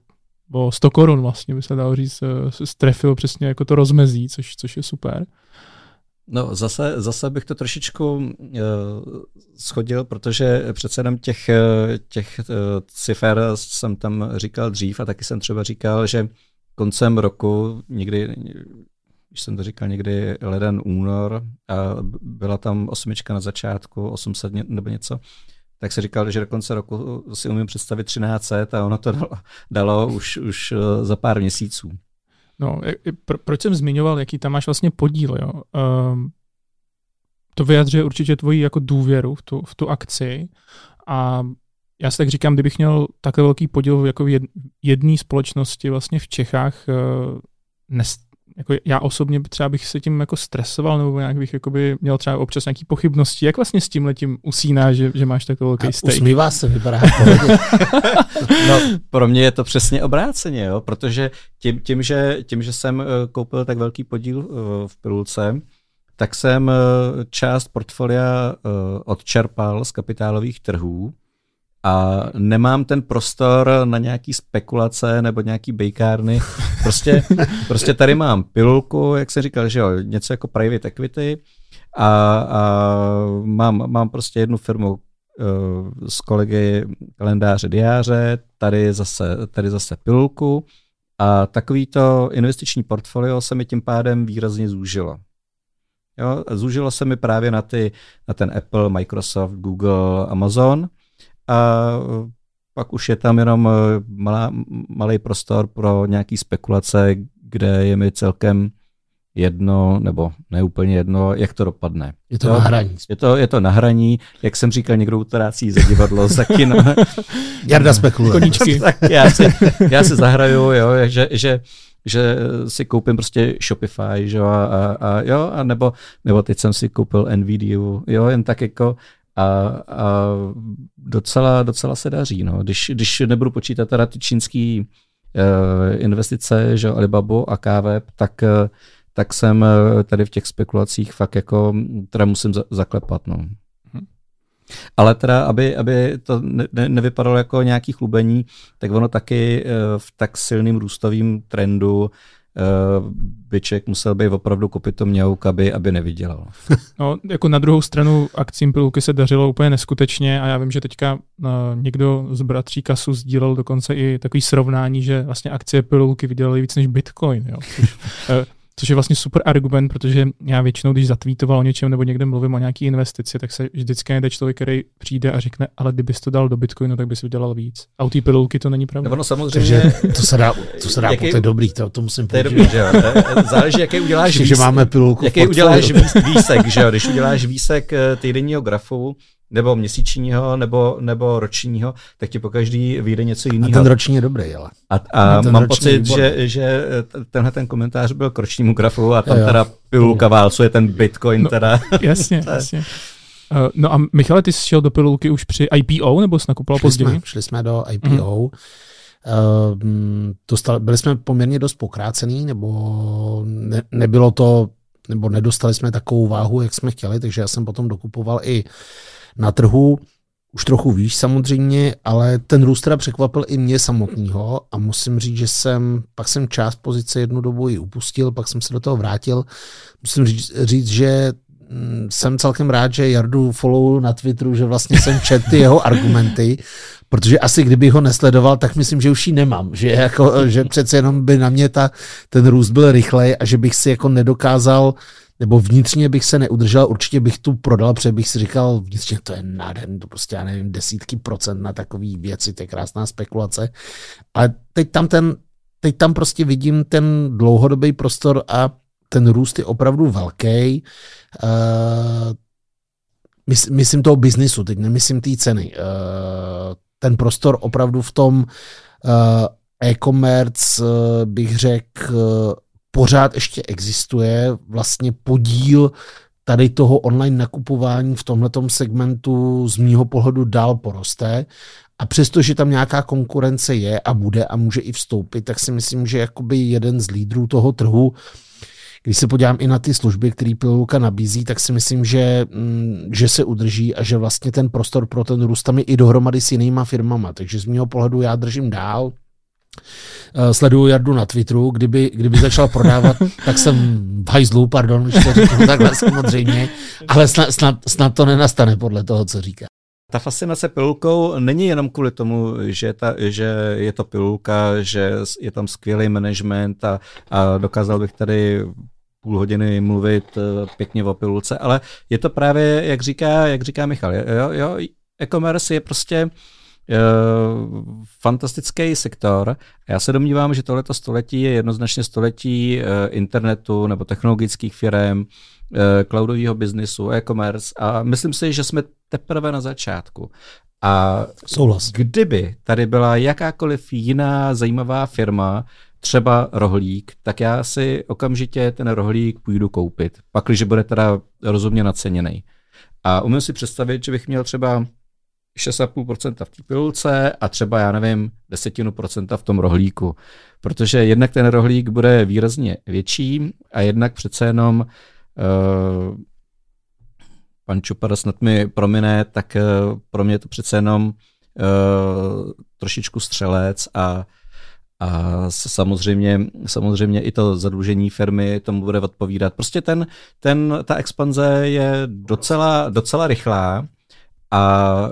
o 100 korun vlastně, by se dalo říct, strefil přesně jako to rozmezí, což, což je super. No zase, zase bych to trošičku uh, schodil, protože přece jenom těch, eh, těch uh, cifer jsem tam říkal dřív a taky jsem třeba říkal, že koncem roku, někdy, když jsem to říkal někdy leden, únor a byla tam osmička na začátku, 800 nebo něco, tak se říkal, že do konce roku si umím představit 1300 a ono to *laughs* dalo, dalo už, už za pár měsíců. No, pro, proč jsem zmiňoval, jaký tam máš vlastně podíl, jo? Um, to vyjadřuje určitě tvoji jako důvěru v tu, v tu akci a já si tak říkám, kdybych měl takhle velký podíl jako jedné společnosti vlastně v Čechách, uh, nes, jako já osobně třeba bych se tím jako stresoval, nebo nějak bych jakoby měl třeba občas nějaký pochybnosti. Jak vlastně s tím letím usíná, že, že máš takový velký steak? Usmívá se, vypadá *laughs* No, pro mě je to přesně obráceně, jo? protože tím, tím, že, tím, že jsem eh, koupil tak velký podíl uh, v pilulce, tak jsem uh, část portfolia odčerpal z kapitálových trhů a nemám ten prostor na nějaký spekulace nebo nějaký bejkárny. Prostě, *laughs* prostě tady mám pilulku, jak jsem říkal, že jo, něco jako private equity a, a mám, mám prostě jednu firmu uh, s kolegy kalendáře diáře, tady zase, tady zase pilulku a takovýto investiční portfolio se mi tím pádem výrazně zúžilo. Jo, zúžilo se mi právě na, ty, na ten Apple, Microsoft, Google, Amazon – a pak už je tam jenom eh, malá, malý prostor pro nějaký spekulace, kde je mi celkem jedno, nebo neúplně jedno, jak to dopadne. Je to, to na hraní. Je to, je to na hraní, jak jsem říkal, někdo utrácí za divadlo, za kino. *laughs* Jarda spekuluje. Koničky. tak *laughs* já si, já si zahraju, jo, že, že, že si koupím prostě Shopify, že, a, a, a, jo, a nebo, nebo teď jsem si koupil NVIDIA, jo, jen tak jako a, a docela, docela se daří. No. Když, když nebudu počítat teda ty čínský uh, investice, že Alibabu a KV, tak, uh, tak jsem uh, tady v těch spekulacích fakt jako, teda musím za, zaklepat. No. Mhm. Ale teda, aby, aby to ne, nevypadalo jako nějaký chlubení, tak ono taky v tak silným růstovým trendu uh, byček musel být opravdu to měhouk, aby, aby nevydělal. *laughs* No, jako na druhou stranu akcím pilulky se dařilo úplně neskutečně a já vím, že teďka uh, někdo z bratří Kasu sdílel dokonce i takový srovnání, že vlastně akcie pilulky vydělaly víc než Bitcoin. Jo? Což, uh, *laughs* Což je vlastně super argument, protože já většinou, když zatvítoval o něčem nebo někde mluvím o nějaký investici, tak se vždycky najde člověk, který přijde a řekne, ale kdybys to dal do Bitcoinu, tak bys vydělal víc. A u té pilulky to není pravda. Ono samozřejmě... Takže to se dá, to se dá, jaký, to je dobrý, to, to musím To je dobrý, že jo. Záleží, jaký uděláš výsek. že máme pilulku Jaký uděláš výsek, že jo. Když uděláš výsek eh, týdenního grafu, nebo měsíčního, nebo, nebo ročního, tak ti po každý vyjde něco jiného. A ten roční je dobrý, ale. A, a mám pocit, že, že tenhle ten komentář byl k ročnímu grafu a tam jo, jo. teda pilulka válcuje ten bitcoin no, teda. *laughs* Jasně, *laughs* jasně. Uh, no a Michale, ty jsi šel do pilulky už při IPO, nebo jsi nakupoval šli později? Jsme, šli jsme do IPO. Mm. Uh, dostali, byli jsme poměrně dost pokrácený, nebo ne, nebylo to, nebo nedostali jsme takovou váhu, jak jsme chtěli, takže já jsem potom dokupoval i uh, na trhu už trochu výš samozřejmě, ale ten růst teda překvapil i mě samotného a musím říct, že jsem, pak jsem část pozice jednu dobu i upustil, pak jsem se do toho vrátil. Musím říct, říct že mm, jsem celkem rád, že Jardu follow na Twitteru, že vlastně jsem čet ty jeho argumenty, protože asi kdybych ho nesledoval, tak myslím, že už ji nemám, že, jako, že přece jenom by na mě ta, ten růst byl rychlej a že bych si jako nedokázal nebo vnitřně bych se neudržel, určitě bych tu prodal, protože bych si říkal, vnitřně to je nádherný, to prostě, já nevím, desítky procent na takové věci, to je krásná spekulace. Ale teď tam ten teď tam prostě vidím ten dlouhodobý prostor a ten růst je opravdu velký. Uh, myslím toho biznisu, teď nemyslím té ceny. Uh, ten prostor opravdu v tom uh, e-commerce, uh, bych řekl, pořád ještě existuje. Vlastně podíl tady toho online nakupování v tomto segmentu z mýho pohledu dál poroste. A přestože tam nějaká konkurence je a bude a může i vstoupit, tak si myslím, že jakoby jeden z lídrů toho trhu když se podívám i na ty služby, které Pilulka nabízí, tak si myslím, že, mm, že se udrží a že vlastně ten prostor pro ten růst tam je i dohromady s jinýma firmama. Takže z mého pohledu já držím dál. Eh, sleduju Jardu na Twitteru, kdyby, kdyby začal prodávat, *laughs* tak jsem v hajzlu, pardon, když to řeknu takhle samozřejmě, ale snad, snad, snad to nenastane podle toho, co říká. Ta fascinace pilulkou není jenom kvůli tomu, že, ta, že je to pilulka, že je tam skvělý management a, a dokázal bych tady půl hodiny mluvit eh, pěkně o pilulce, ale je to právě, jak říká, jak říká Michal, jo, jo, e-commerce je prostě uh, fantastický sektor. Já se domnívám, že tohleto století je jednoznačně století uh, internetu nebo technologických firm, uh, cloudového biznisu, e-commerce a myslím si, že jsme teprve na začátku. A Souhlas. kdyby tady byla jakákoliv jiná zajímavá firma, třeba rohlík, tak já si okamžitě ten rohlík půjdu koupit, pak, když bude teda rozumně naceněný. A umím si představit, že bych měl třeba 6,5% v té pilulce a třeba, já nevím, desetinu procenta v tom rohlíku. Protože jednak ten rohlík bude výrazně větší a jednak přece jenom uh, pan Čupara snad mi promine, tak uh, pro mě to přece jenom uh, trošičku střelec a a samozřejmě, samozřejmě i to zadlužení firmy tomu bude odpovídat. Prostě ten, ten, ta expanze je docela, docela rychlá a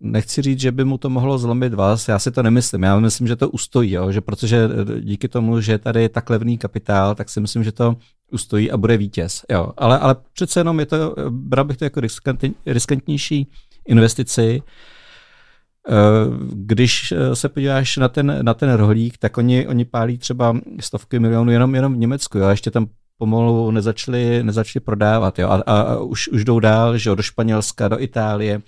nechci říct, že by mu to mohlo zlomit vás, já si to nemyslím. Já myslím, že to ustojí, jo? že protože díky tomu, že tady je tak levný kapitál, tak si myslím, že to ustojí a bude vítěz. Jo? Ale, ale přece jenom je to, bral bych to jako riskantnější investici. Eh, když eh, se podíváš na ten, na ten rohlík, tak oni, oni pálí třeba stovky milionů jenom, jenom v Německu. Jo? A ještě tam pomalu nezačali, nezačali prodávat. Jo? A, a, a už, už jdou dál, že jo? do Španělska, do Itálie.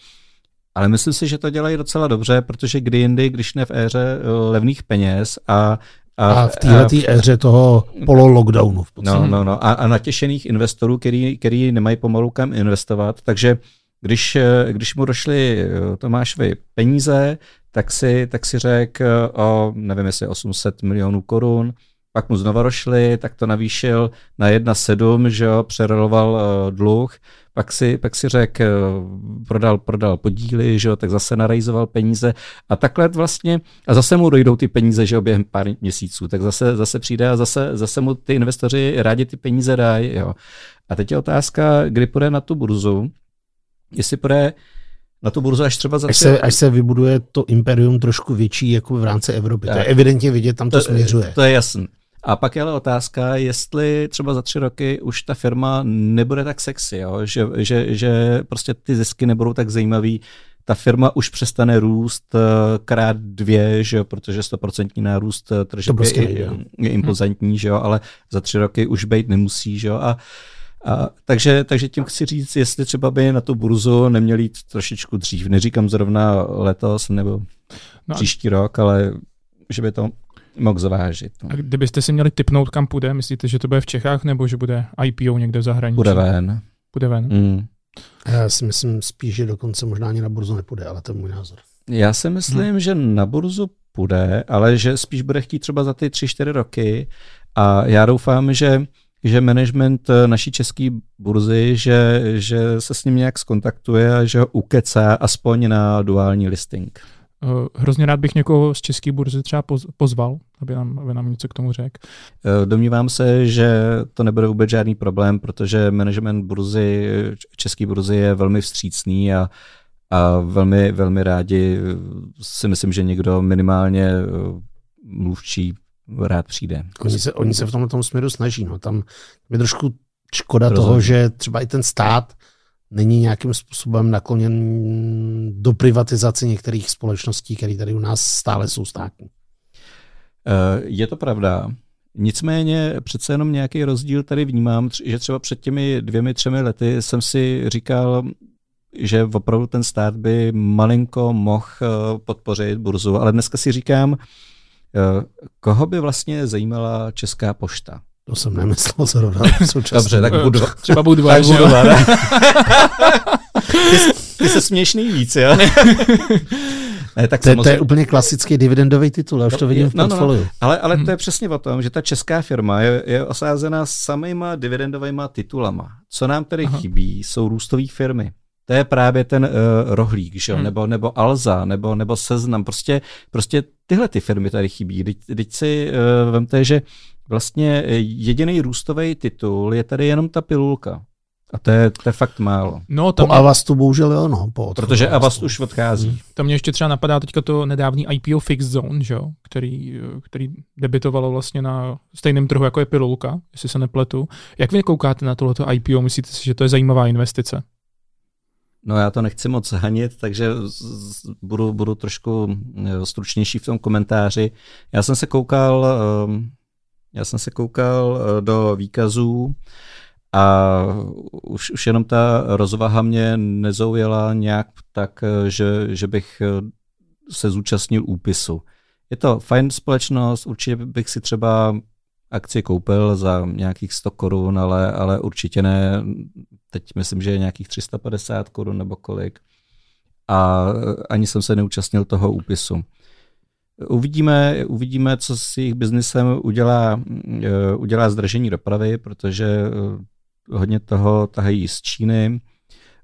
Ale myslím si, že to dělají docela dobře, protože kdy jindy, když ne v éře eh, levných peněz a a, a v této éře toho polo-lockdownu. V no, no, no. A, a natěšených investorů, který, který nemají pomalu kam investovat. Takže když, eh, když mu došly eh, Tomášovi peníze, tak si, tak si řekl o, nevím jestli 800 milionů korun, pak mu znova došly, tak to navýšil na 1,7, že jo, přeroloval uh, dluh, pak si, pak si řekl, uh, prodal, prodal podíly, že jo, tak zase narejzoval peníze a takhle vlastně, a zase mu dojdou ty peníze, že jo, během pár měsíců, tak zase, zase přijde a zase, zase mu ty investoři rádi ty peníze dají, jo. A teď je otázka, kdy půjde na tu burzu, jestli půjde na tu burzu až třeba za až se, až se vybuduje to imperium trošku větší jako v rámci Evropy. Tak. To je evidentně vidět, tam to, to směřuje. To je jasné. A pak je ale otázka, jestli třeba za tři roky už ta firma nebude tak sexy, jo? Že, že, že prostě ty zisky nebudou tak zajímavý, ta firma už přestane růst eh, krát dvě, že jo, protože 100% nárůst eh, tržeb prostě je, je, je impozantní, že jo, ale za tři roky už být nemusí, že jo, a a, takže, takže tím chci říct, jestli třeba by na tu burzu neměli jít trošičku dřív. Neříkám zrovna letos nebo no příští rok, ale že by to mohl zvážit. No. A kdybyste si měli typnout, kam půjde, myslíte, že to bude v Čechách nebo že bude IPO někde v zahraničí? Bude ven. Bude ven. Mm. Já si myslím spíš, že dokonce možná ani na burzu nepůjde, ale to je můj názor. Já si myslím, hmm. že na burzu půjde, ale že spíš bude chtít třeba za ty 3-4 roky a já doufám, že že management naší české burzy, že, že se s ním nějak skontaktuje a že ho ukecá aspoň na duální listing. Eh, hrozně rád bych někoho z české burzy třeba pozval, aby nám, aby nám něco k tomu řekl. Eh, domnívám se, že to nebude vůbec žádný problém, protože management burzy, české burzy je velmi vstřícný a, a velmi, velmi rádi si myslím, že někdo minimálně mluvčí rád přijde. Oni se, oni se v tomto směru snaží. No. Tam je trošku škoda Rozumím. toho, že třeba i ten stát není nějakým způsobem nakloněn do privatizace některých společností, které tady u nás stále jsou státní. Je to pravda. Nicméně přece jenom nějaký rozdíl tady vnímám, že třeba před těmi dvěmi, třemi lety jsem si říkal, že opravdu ten stát by malinko mohl eh, podpořit burzu, ale dneska si říkám, eh, koho by vlastně zajímala Česká pošta? To jsem nemyslel zrovna Dobře, tak budu... *laughs* Třeba budu dva. ty, ty se směš nejvíc, jo? Ne, tak to, samozřejmě... to je úplně klasický dividendový titul, já už to vidím v portfoliu. No, no, no. Ale, ale hmm. to je přesně o tom, že ta česká firma je, je osázena samýma dividendovými titulama. Co nám tady Aha. chybí, jsou růstové firmy. To je právě ten uh, rohlík, že? Hmm. Nebo, nebo Alza, nebo, nebo Seznam. Prostě, prostě tyhle ty firmy tady chybí. Teď, si uh, vemte, že vlastně jediný růstový titul je tady jenom ta pilulka. A to je, to je fakt málo. No, tam po. Avastu bohužel jo, no. Po Protože Avast už odchází. Hmm. Tam mě ještě třeba napadá teďka to nedávný IPO Fixed Zone, že? Který, který debitovalo vlastně na stejném trhu, jako je pilulka, jestli se nepletu. Jak vy koukáte na tohleto IPO? Myslíte si, že to je zajímavá investice? No já to nechci moc hanit, takže budu, budu trošku eh, stručnější v tom komentáři. Já jsem se koukal, ehm, já jsem se koukal eh, do výkazů a už, už jenom ta rozvaha mě nezaujala nějak tak, eh, že, že bych se zúčastnil úpisu. Je to fajn společnost, určitě bych si třeba akci koupil za nějakých 100 korun, ale, ale určitě ne, teď myslím, že je nějakých 350 korun nebo kolik. A ani jsem se neúčastnil toho úpisu. Uvidíme, uvidíme, co s jejich biznesem udělá, eh, udělá zdržení dopravy, protože eh, hodně toho tahají z Číny.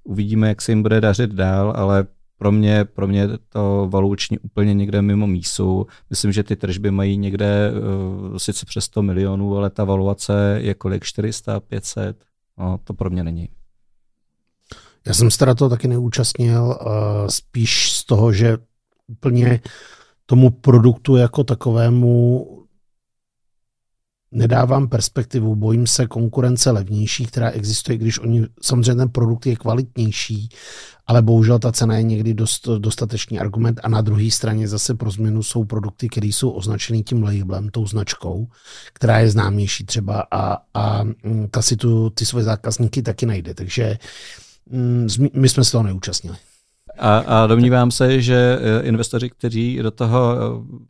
Uvidíme, jak se jim bude dařit dál, ale pro mě, pro mě to valuční úplně někde mimo mísu. Myslím, že ty tržby mají někde uh, sice přes 100 milionů, ale ta valuace je kolik? 400, 500? No, to pro mě není. Já jsem se teda toho taky neúčastnil, spíš z toho, že úplně tomu produktu jako takovému nedávám perspektivu, bojím se konkurence levnější, která existuje, když oni, samozřejmě ten produkt je kvalitnější, ale bohužel ta cena je někdy dost, dostatečný argument a na druhé straně zase pro změnu jsou produkty, které jsou označeny tím labelem, tou značkou, která je známější třeba a, a mm, ta si tu, ty svoje zákazníky taky najde, takže mm, my jsme se toho neúčastnili. A, a domnívám se, že eh, investoři, kteří do toho eh,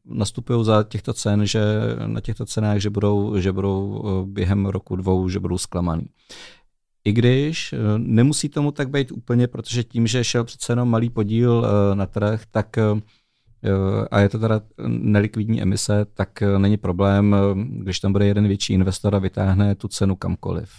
nastupují za těchto cen, že na těchto cenách, že budou, že budou eh, během roku dvou, že budou zklamaný. I když nemusí tomu tak být úplně, protože tím, že šel přece jenom malý podíl na trh, tak a je to teda nelikvidní emise, tak není problém, když tam bude jeden větší investor a vytáhne tu cenu kamkoliv.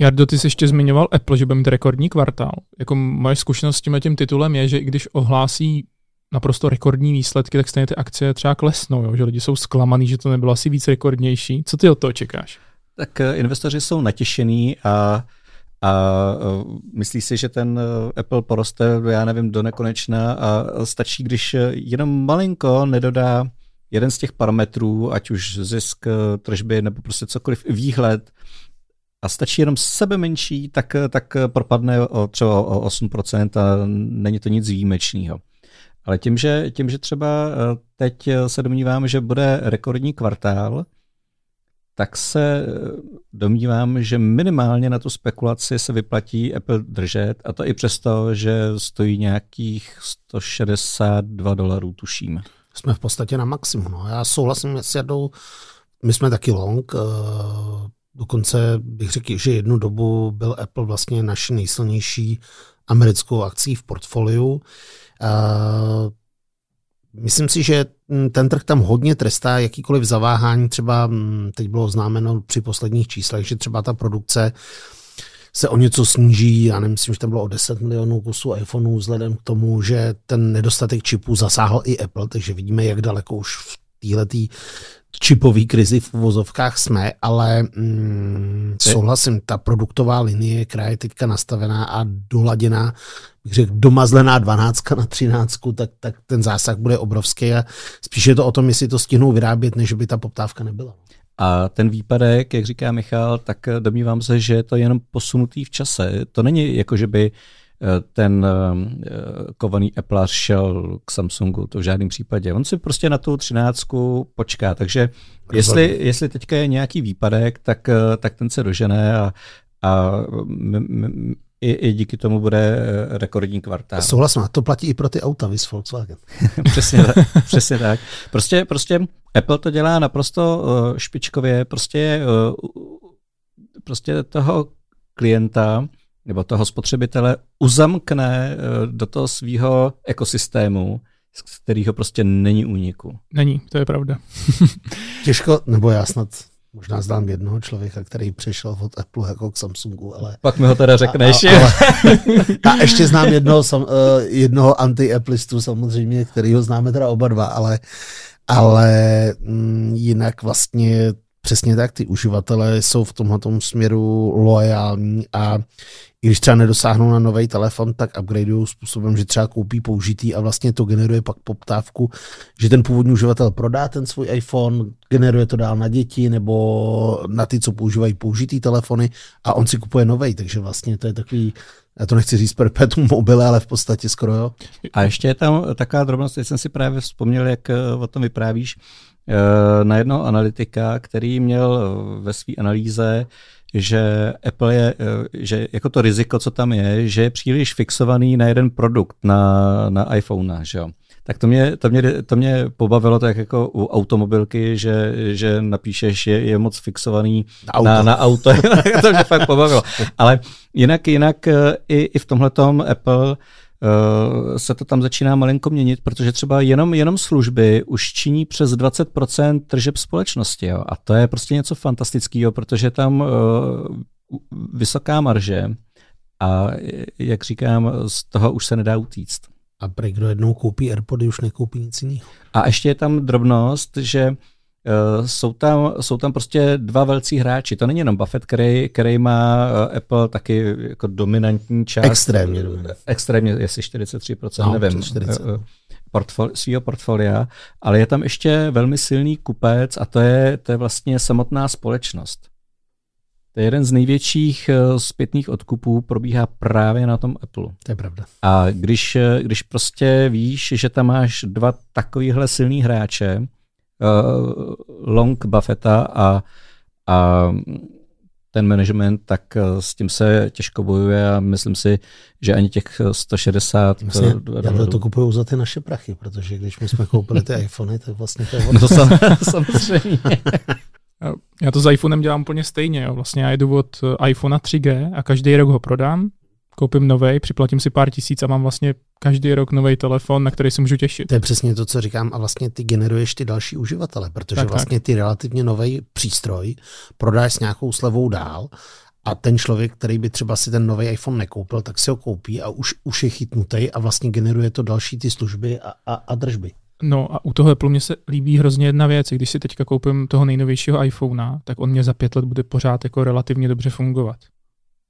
Jardo, ty jsi ještě zmiňoval Apple, že bude mít rekordní kvartál. Jako moje zkušenost s tím tím titulem je, že i když ohlásí naprosto rekordní výsledky, tak stejně ty akcie třeba klesnou, jo? že lidi jsou zklamaný, že to nebylo asi víc rekordnější. Co ty od toho čekáš? Tak uh, investoři jsou natěšení a, a uh, myslí si, že ten uh, Apple poroste, já nevím, do nekonečna a stačí, když jenom malinko nedodá jeden z těch parametrů, ať už zisk, tržby nebo prostě cokoliv, výhled, a stačí jenom sebe menší, tak, tak propadne o třeba o 8% a není to nic výjimečného. Ale tím že, tím, že třeba eh, teď se domnívám, že bude rekordní kvartál, tak se eh, domnívám, že minimálně na tu spekulaci se vyplatí Apple držet a to i přesto, že stojí nějakých 162 dolarů, tuším. Jsme v podstatě na maximum. No. Já souhlasím s Jadou, my jsme taky long, eh, Dokonce bych řekl, že jednu dobu byl Apple vlastně naší nejsilnější americkou akcí v portfoliu. Myslím si, že ten trh tam hodně trestá jakýkoliv zaváhání. Třeba teď bylo známeno při posledních číslech, že třeba ta produkce se o něco sníží, já nemyslím, že tam bylo o 10 milionů kusů iPhoneů vzhledem k tomu, že ten nedostatek čipů zasáhl i Apple, takže vidíme, jak daleko už v této čipový krizi v uvozovkách jsme, ale mm, souhlasím, ta produktová linie, která je teďka nastavená a doladěná, bych řekl, domazlená 12 na 13, tak, tak ten zásah bude obrovský a spíše je to o tom, jestli to stihnou vyrábět, než by ta poptávka nebyla. A ten výpadek, jak říká Michal, tak domnívám se, že je to jenom posunutý v čase. To není jako, že by ten kovaný Apple šel k Samsungu, to v žádném případě. On si prostě na tu třináctku počká, takže jestli, jestli teďka je nějaký výpadek, tak, tak ten se dožene a, a i, i díky tomu bude eh, rekordní kvartál. Souhlasím, to platí i pro ty auta, vys Volkswagen. *laughs* přesně, tak, přesně tak. Prostě, prostě Apple to dělá naprosto špičkově, prostě, prostě toho klienta nebo toho spotřebitele uzamkne uh, do toho svého ekosystému, z kterého prostě není úniku. Není, to je pravda. *laughs* Těžko, nebo já snad Možná znám jednoho člověka, který přešel od Apple jako k Samsungu, ale... Pak mi ho teda řekneš. A, a, ale, *laughs* a ještě znám jednoho, sam, eh, jednoho anti-Appleistu samozřejmě, kterýho známe teda oba dva, ale, ale mm, jinak vlastně přesně tak, ty uživatelé jsou v tomhle směru loajální a i když třeba nedosáhnou na nový telefon, tak upgradeují způsobem, že třeba koupí použitý a vlastně to generuje pak poptávku, že ten původní uživatel prodá ten svůj iPhone, generuje to dál na děti nebo na ty, co používají použitý telefony a on si kupuje nový, takže vlastně to je takový já to nechci říct perpetuum mobile, ale v podstatě skoro jo. A ještě je tam taková drobnost, teď jsem si právě vzpomněl, jak eh, o tom vyprávíš, eh, na jednoho analytika, který měl ve své analýze že Apple je, eh, že jako to riziko, co tam je, že je příliš fixovaný na jeden produkt, na, na iPhone, že jo. Tak to mě, to, mě, to mě pobavilo tak jako u automobilky, že, že napíšeš, je, je moc fixovaný na auto. Na, na auto. *laughs* to mě fakt pobavilo. Ale jinak, jinak eh, i, i v tomhletom Apple Eh, se to tam začíná malinko měnit, protože třeba jenom, jenom služby už činí přes 20% tržeb společnosti. Jo? A to je prostě něco fantastického, protože tam uh, vysoká marže a jak říkám, z toho už se nedá utíct. A pro kdo jednou koupí AirPody, už nekoupí nic jiného. A ještě je tam drobnost, že Uh, jsou, tam, jsou tam prostě dva velcí hráči. To není jenom Buffett, který, který má uh, Apple taky jako dominantní část. Extrémně dominantní. Extrémně, jestli 43%, no, nevím, 40. Uh, portfol, svého portfolia, ale je tam ještě velmi silný kupec a to je, to je vlastně samotná společnost. To je jeden z největších zpětných odkupů, probíhá právě na tom Apple. To je pravda. A když, když prostě víš, že tam máš dva takovýhle silný hráče, uh, long Buffetta a, a ten management, tak eh, s tím se těžko bojuje a myslím si, že ani těch 160 vlastně, Já to kupuju za ty naše prachy, protože když my jsme koupili ty iPhony, tak vlastně to je No sam, *laughs* samozřejmě. Já to s iPhonem dělám úplně stejně. Jo. Vlastně já jedu od iPhone 3G a každý rok ho prodám, koupím nový, připlatím si pár tisíc a mám vlastně každý rok nový telefon, na který se můžu těšit. To je přesně to, co říkám a vlastně ty generuješ ty další uživatele, protože tak, vlastně ty relativně nový přístroj prodáš s nějakou slevou dál a ten člověk, který by třeba si ten nový iPhone nekoupil, tak si ho koupí a už, už je chytnutý a vlastně generuje to další ty služby a, a, a držby. No a u toho Apple mě se líbí hrozně jedna věc. Když si teďka koupím toho nejnovějšího iPhonea, tak on mě za pět let bude pořád jako relativně dobře fungovat.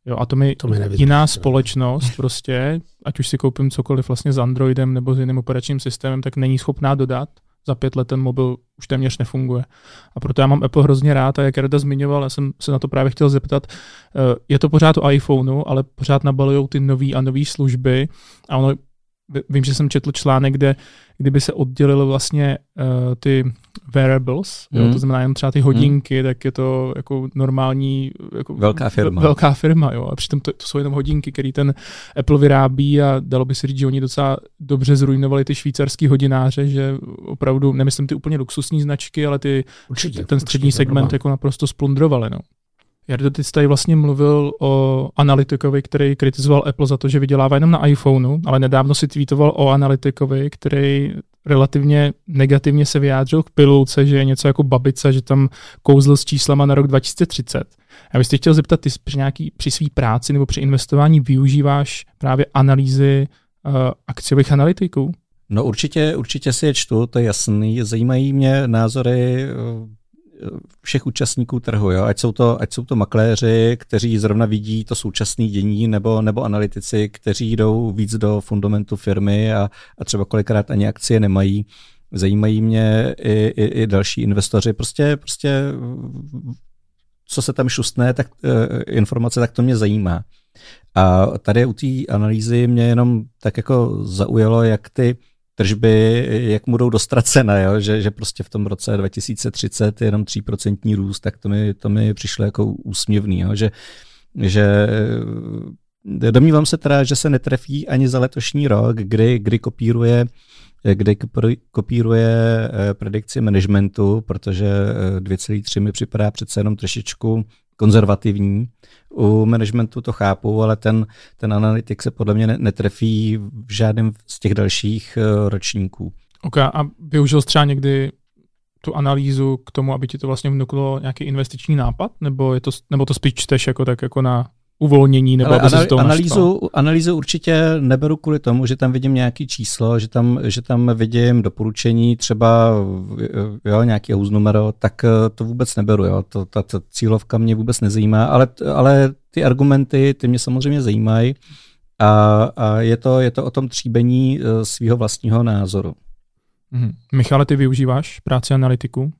Jo, a to mi, to mi jiná společnost prostě, ať už si koupím cokoliv vlastně s Androidem nebo s jiným operačním systémem, tak není schopná dodat. Za pět let ten mobil už téměř nefunguje. A proto já mám Apple hrozně rád a jak Rada zmiňoval, já jsem se na to právě chtěl zeptat, eh, je to pořád o iPhoneu, ale pořád nabalují ty nové a nové služby a ono vím, že jsem četl článek, kde kdyby se oddělily vlastně uh, ty wearables, mm. jo, to hmm. znamená jen třeba ty hodinky, mm. tak je to jako normální jako velká firma. Velká firma, jo. A přitom to, to jsou jenom hodinky, které ten Apple vyrábí a dalo by se říct, že oni docela dobře zrujnovali ty švýcarský hodináře, že opravdu, nemyslím ty úplně luxusní značky, ale ty, určitě, ten střední určitě, segment jako naprosto splundrovali. No. Jardo, ty jsi tady vlastně mluvil o analytikovi, který kritizoval Apple za to, že vydělává jenom na iPhoneu, ale nedávno si tweetoval o analytikovi, který relativně negativně se vyjádřil k pilulce, že je něco jako babice, že tam kouzl s číslama na rok 2030. Já bych chtěl zeptat, ty při, nějaký, při své práci nebo při investování využíváš právě analýzy uh, akciových analytiků? No určitě, určitě si je čtu, to je jasný. Zajímají mě názory eh, všech účastníků trhu, jo? Ať, jsou to, ať jsou to makléři, kteří zrovna vidí to současné dění, nebo, nebo analytici, kteří jdou víc do fundamentu firmy a, a třeba kolikrát ani akcie nemají. Zajímají mě i, i, i další investoři. Prostě, prostě co se tam šustne, tak uh, informace, tak to mě zajímá. A tady u té analýzy mě jenom tak jako zaujalo, jak ty tržby, jak budou dostracené, jo? Že, že prostě v tom roce 2030 je jenom 3% růst, tak to mi, to mi přišlo jako úsměvný, jo? Že, že domnívám se teda, že se netrefí ani za letošní rok, kdy, kdy kopíruje kdy kopíruje eh, predikci managementu, protože 2,3 eh, mi připadá přece jenom trošičku konzervativní. U managementu to chápu, ale ten, ten analytik se podle mě netrefí v žádném z těch dalších eh, ročníků. Ok, a využil jsi třeba někdy tu analýzu k tomu, aby ti to vlastně vnuklo nějaký investiční nápad, nebo, je to, nebo to spíš čteš jako tak jako na uvolnění, nebo Ale aby anal- analýzu, analýzu určitě neberu kvůli tomu, že tam vidím nějaký číslo, že tam, že tam vidím doporučení třeba jo, nějaký house numero, tak eh, to vůbec neberu. Jo. To, ta, ta cílovka mě vůbec nezajímá, ale, ale ty argumenty, ty mě samozřejmě zajímají a, a je, to, je to o tom tříbení eh, svého vlastního názoru. Mhm. Michale, ty využíváš práci analytiku?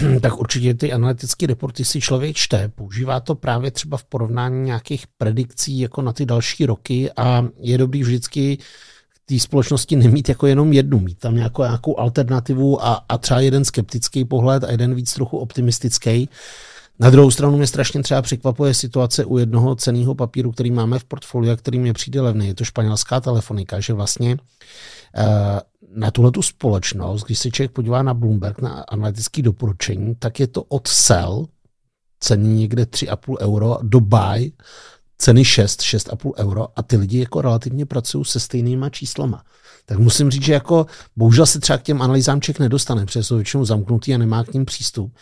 *clears throat* tak určitě ty analytické reporty si člověk čte. Používá to právě třeba v porovnání nějakých predikcí jako na ty další roky a je dobrý vždycky té společnosti nemít jako jenom jednu, mít tam nějakou, nějakou alternativu a, a třeba jeden skeptický pohled a jeden víc trochu optimistický. Na druhou stranu mě strašně třeba překvapuje situace u jednoho ceného papíru, který máme v portfoliu a který mě přijde levný. Je to španělská telefonika, že vlastně uh, na tuhle tu společnost, když se člověk podívá na Bloomberg, na analytické doporučení, tak je to od sell, ceny někde 3,5 euro, do buy, ceny 6, 6,5 euro a ty lidi jako relativně pracují se stejnýma číslama tak musím říct, že jako bohužel se třeba k těm analýzám člověk nedostane, protože jsou většinou zamknutý a nemá k ním přístup.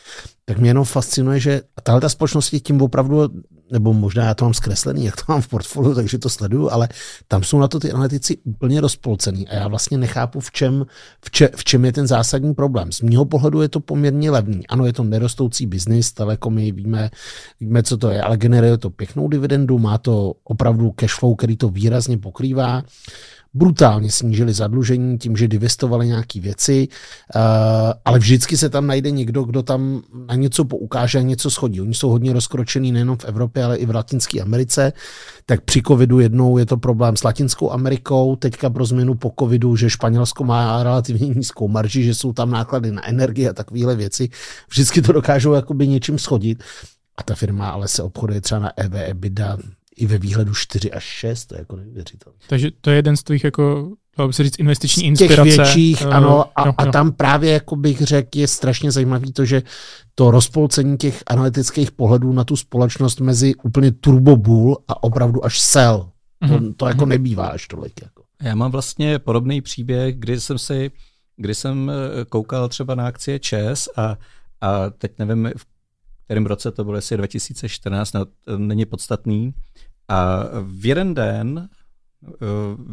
Tak mě jenom fascinuje, že tahle ta společnost je tím opravdu, nebo možná já to mám zkreslený, jak to mám v portfoliu, takže to sleduju, ale tam jsou na to ty analytici úplně rozpolcený a já vlastně nechápu, v čem, v, če, v čem je ten zásadní problém. Z mého pohledu je to poměrně levný. Ano, je to nerostoucí biznis, telekomy, víme, víme, co to je, ale generuje to pěknou dividendu, má to opravdu cash flow, který to výrazně pokrývá brutálně snížili zadlužení tím, že divestovali nějaké věci, uh, ale vždycky se tam najde někdo, kdo tam na něco poukáže a něco schodí. Oni jsou hodně rozkročený nejenom v Evropě, ale i v Latinské Americe. Tak při covidu jednou je to problém s Latinskou Amerikou, teďka pro změnu po covidu, že Španělsko má relativně nízkou marži, že jsou tam náklady na energie a takovéhle věci. Vždycky to dokážou jakoby něčím schodit. A ta firma ale se obchoduje třeba na EV, EBITDA i ve výhledu 4 až 6, to je jako neuvěřitelné. Takže to je jeden z tvých jako dalo by se říct, investiční z inspirace. Těch větších, uh, ano, a, jo, a tam právě, jako bych řekl, je strašně zajímavý to, že to rozpolcení těch analytických pohledů na tu společnost mezi úplně turbo bull a opravdu až sell, mm-hmm. to, mhm. to jako mm-hmm. nebývá až tolik. Jako. Já mám vlastně podobný příběh, kdy jsem si, kdy jsem eh, koukal třeba na akcie ČES a, a teď nevím, v kterém roce to bylo, jestli 2014, no, není podstatný, a v jeden den uh,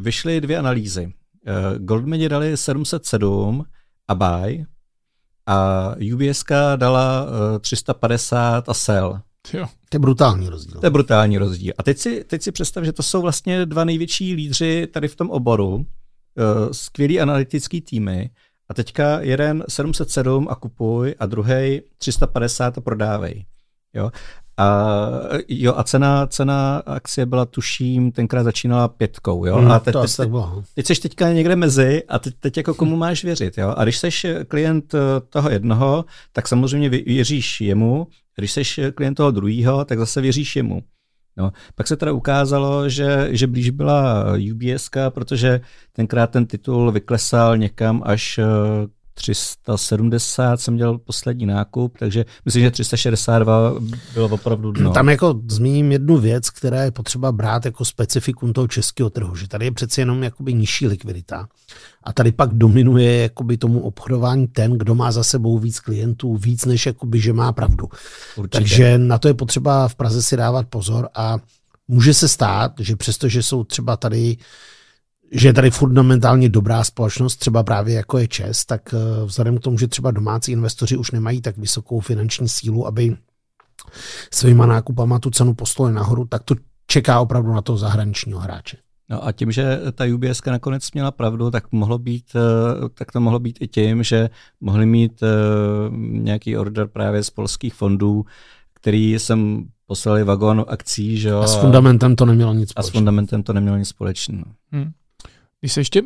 vyšly dvě analýzy. Uh, Goldmani dali 707 a buy a UBS dala uh, 350 a sell. Jo. To je brutální rozdíl. To je brutální rozdíl. A teď si, teď si představ, že to jsou vlastně dva největší lídři tady v tom oboru, uh, skvělý analytický týmy a teďka jeden 707 a kupuj a druhý 350 a prodávej. Jo? A, jo, a cena, cena akcie byla, tuším, tenkrát začínala pětkou, jo. Mm, a teď, to teď, bylo. No. teď jsi teďka někde mezi a teď, teď jako komu máš věřit, jo. A když jsi klient eh, toho jednoho, tak samozřejmě věříš jemu, když jsi klient toho druhého, tak zase věříš jemu. No, pak se teda ukázalo, že, že blíž byla UBS, protože tenkrát ten titul vyklesal někam až eh, 370 jsem dělal poslední nákup, takže myslím, že 362 bylo opravdu dno. Tam jako zmíním jednu věc, která je potřeba brát jako specifikum toho českého trhu, že tady je přeci jenom jakoby nižší likvidita. A tady pak dominuje jakoby tomu obchodování ten, kdo má za sebou víc klientů, víc než jakoby, že má pravdu. Určitě. Takže na to je potřeba v Praze si dávat pozor a může se stát, že přestože jsou třeba tady že je tady fundamentálně dobrá společnost, třeba právě jako je ČES, tak eh, vzhledem k tomu, že třeba domácí investoři už nemají tak vysokou finanční sílu, aby svýma nákupama tu cenu poslali nahoru, tak to čeká opravdu na toho zahraničního hráče. No a tím, že ta UBS nakonec měla pravdu, tak, mohlo být, eh, tak to mohlo být i tím, že mohli mít eh, nějaký order právě z polských fondů, který jsem poslali vagon akcí, že jo. A s fundamentem to nemělo nic společného. A s fundamentem to nemělo nic společného. Hmm. Když se ještě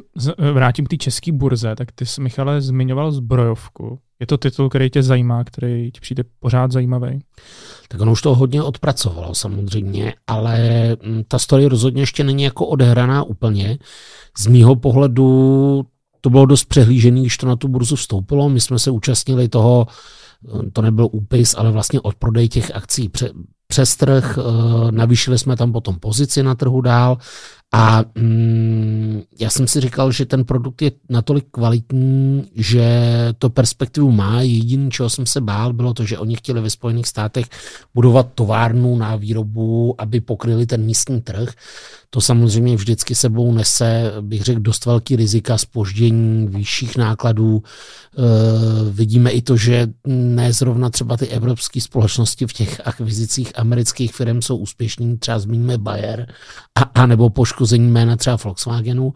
vrátím k té české burze, tak ty jsi, Michale, zmiňoval zbrojovku. Je to titul, který tě zajímá, který ti přijde pořád zajímavý? Tak ono už to hodně odpracovalo samozřejmě, ale mm, ta story rozhodně ještě není jako odehraná úplně. Z mýho pohledu to bylo dost přehlížený, když to na tu burzu vstoupilo. My jsme se účastnili toho, eh, to nebyl úpis, ale vlastně od prodej těch akcí přes trh, eh, navýšili jsme tam potom pozici na trhu dál a mm, já jsem si říkal, že ten produkt je natolik kvalitní, že to perspektivu má. Jediný, čeho jsem se bál, bylo to, že oni chtěli ve Spojených státech budovat továrnu na výrobu, aby pokryli ten místní trh. To samozřejmě vždycky sebou nese, bych řekl, dost velký rizika, spoždění, vyšších nákladů. E, vidíme i to, že ne zrovna třeba ty evropské společnosti v těch akvizicích amerických firm jsou úspěšní, třeba zmíníme Bayer, a, a nebo poškození jména třeba Volkswagenu.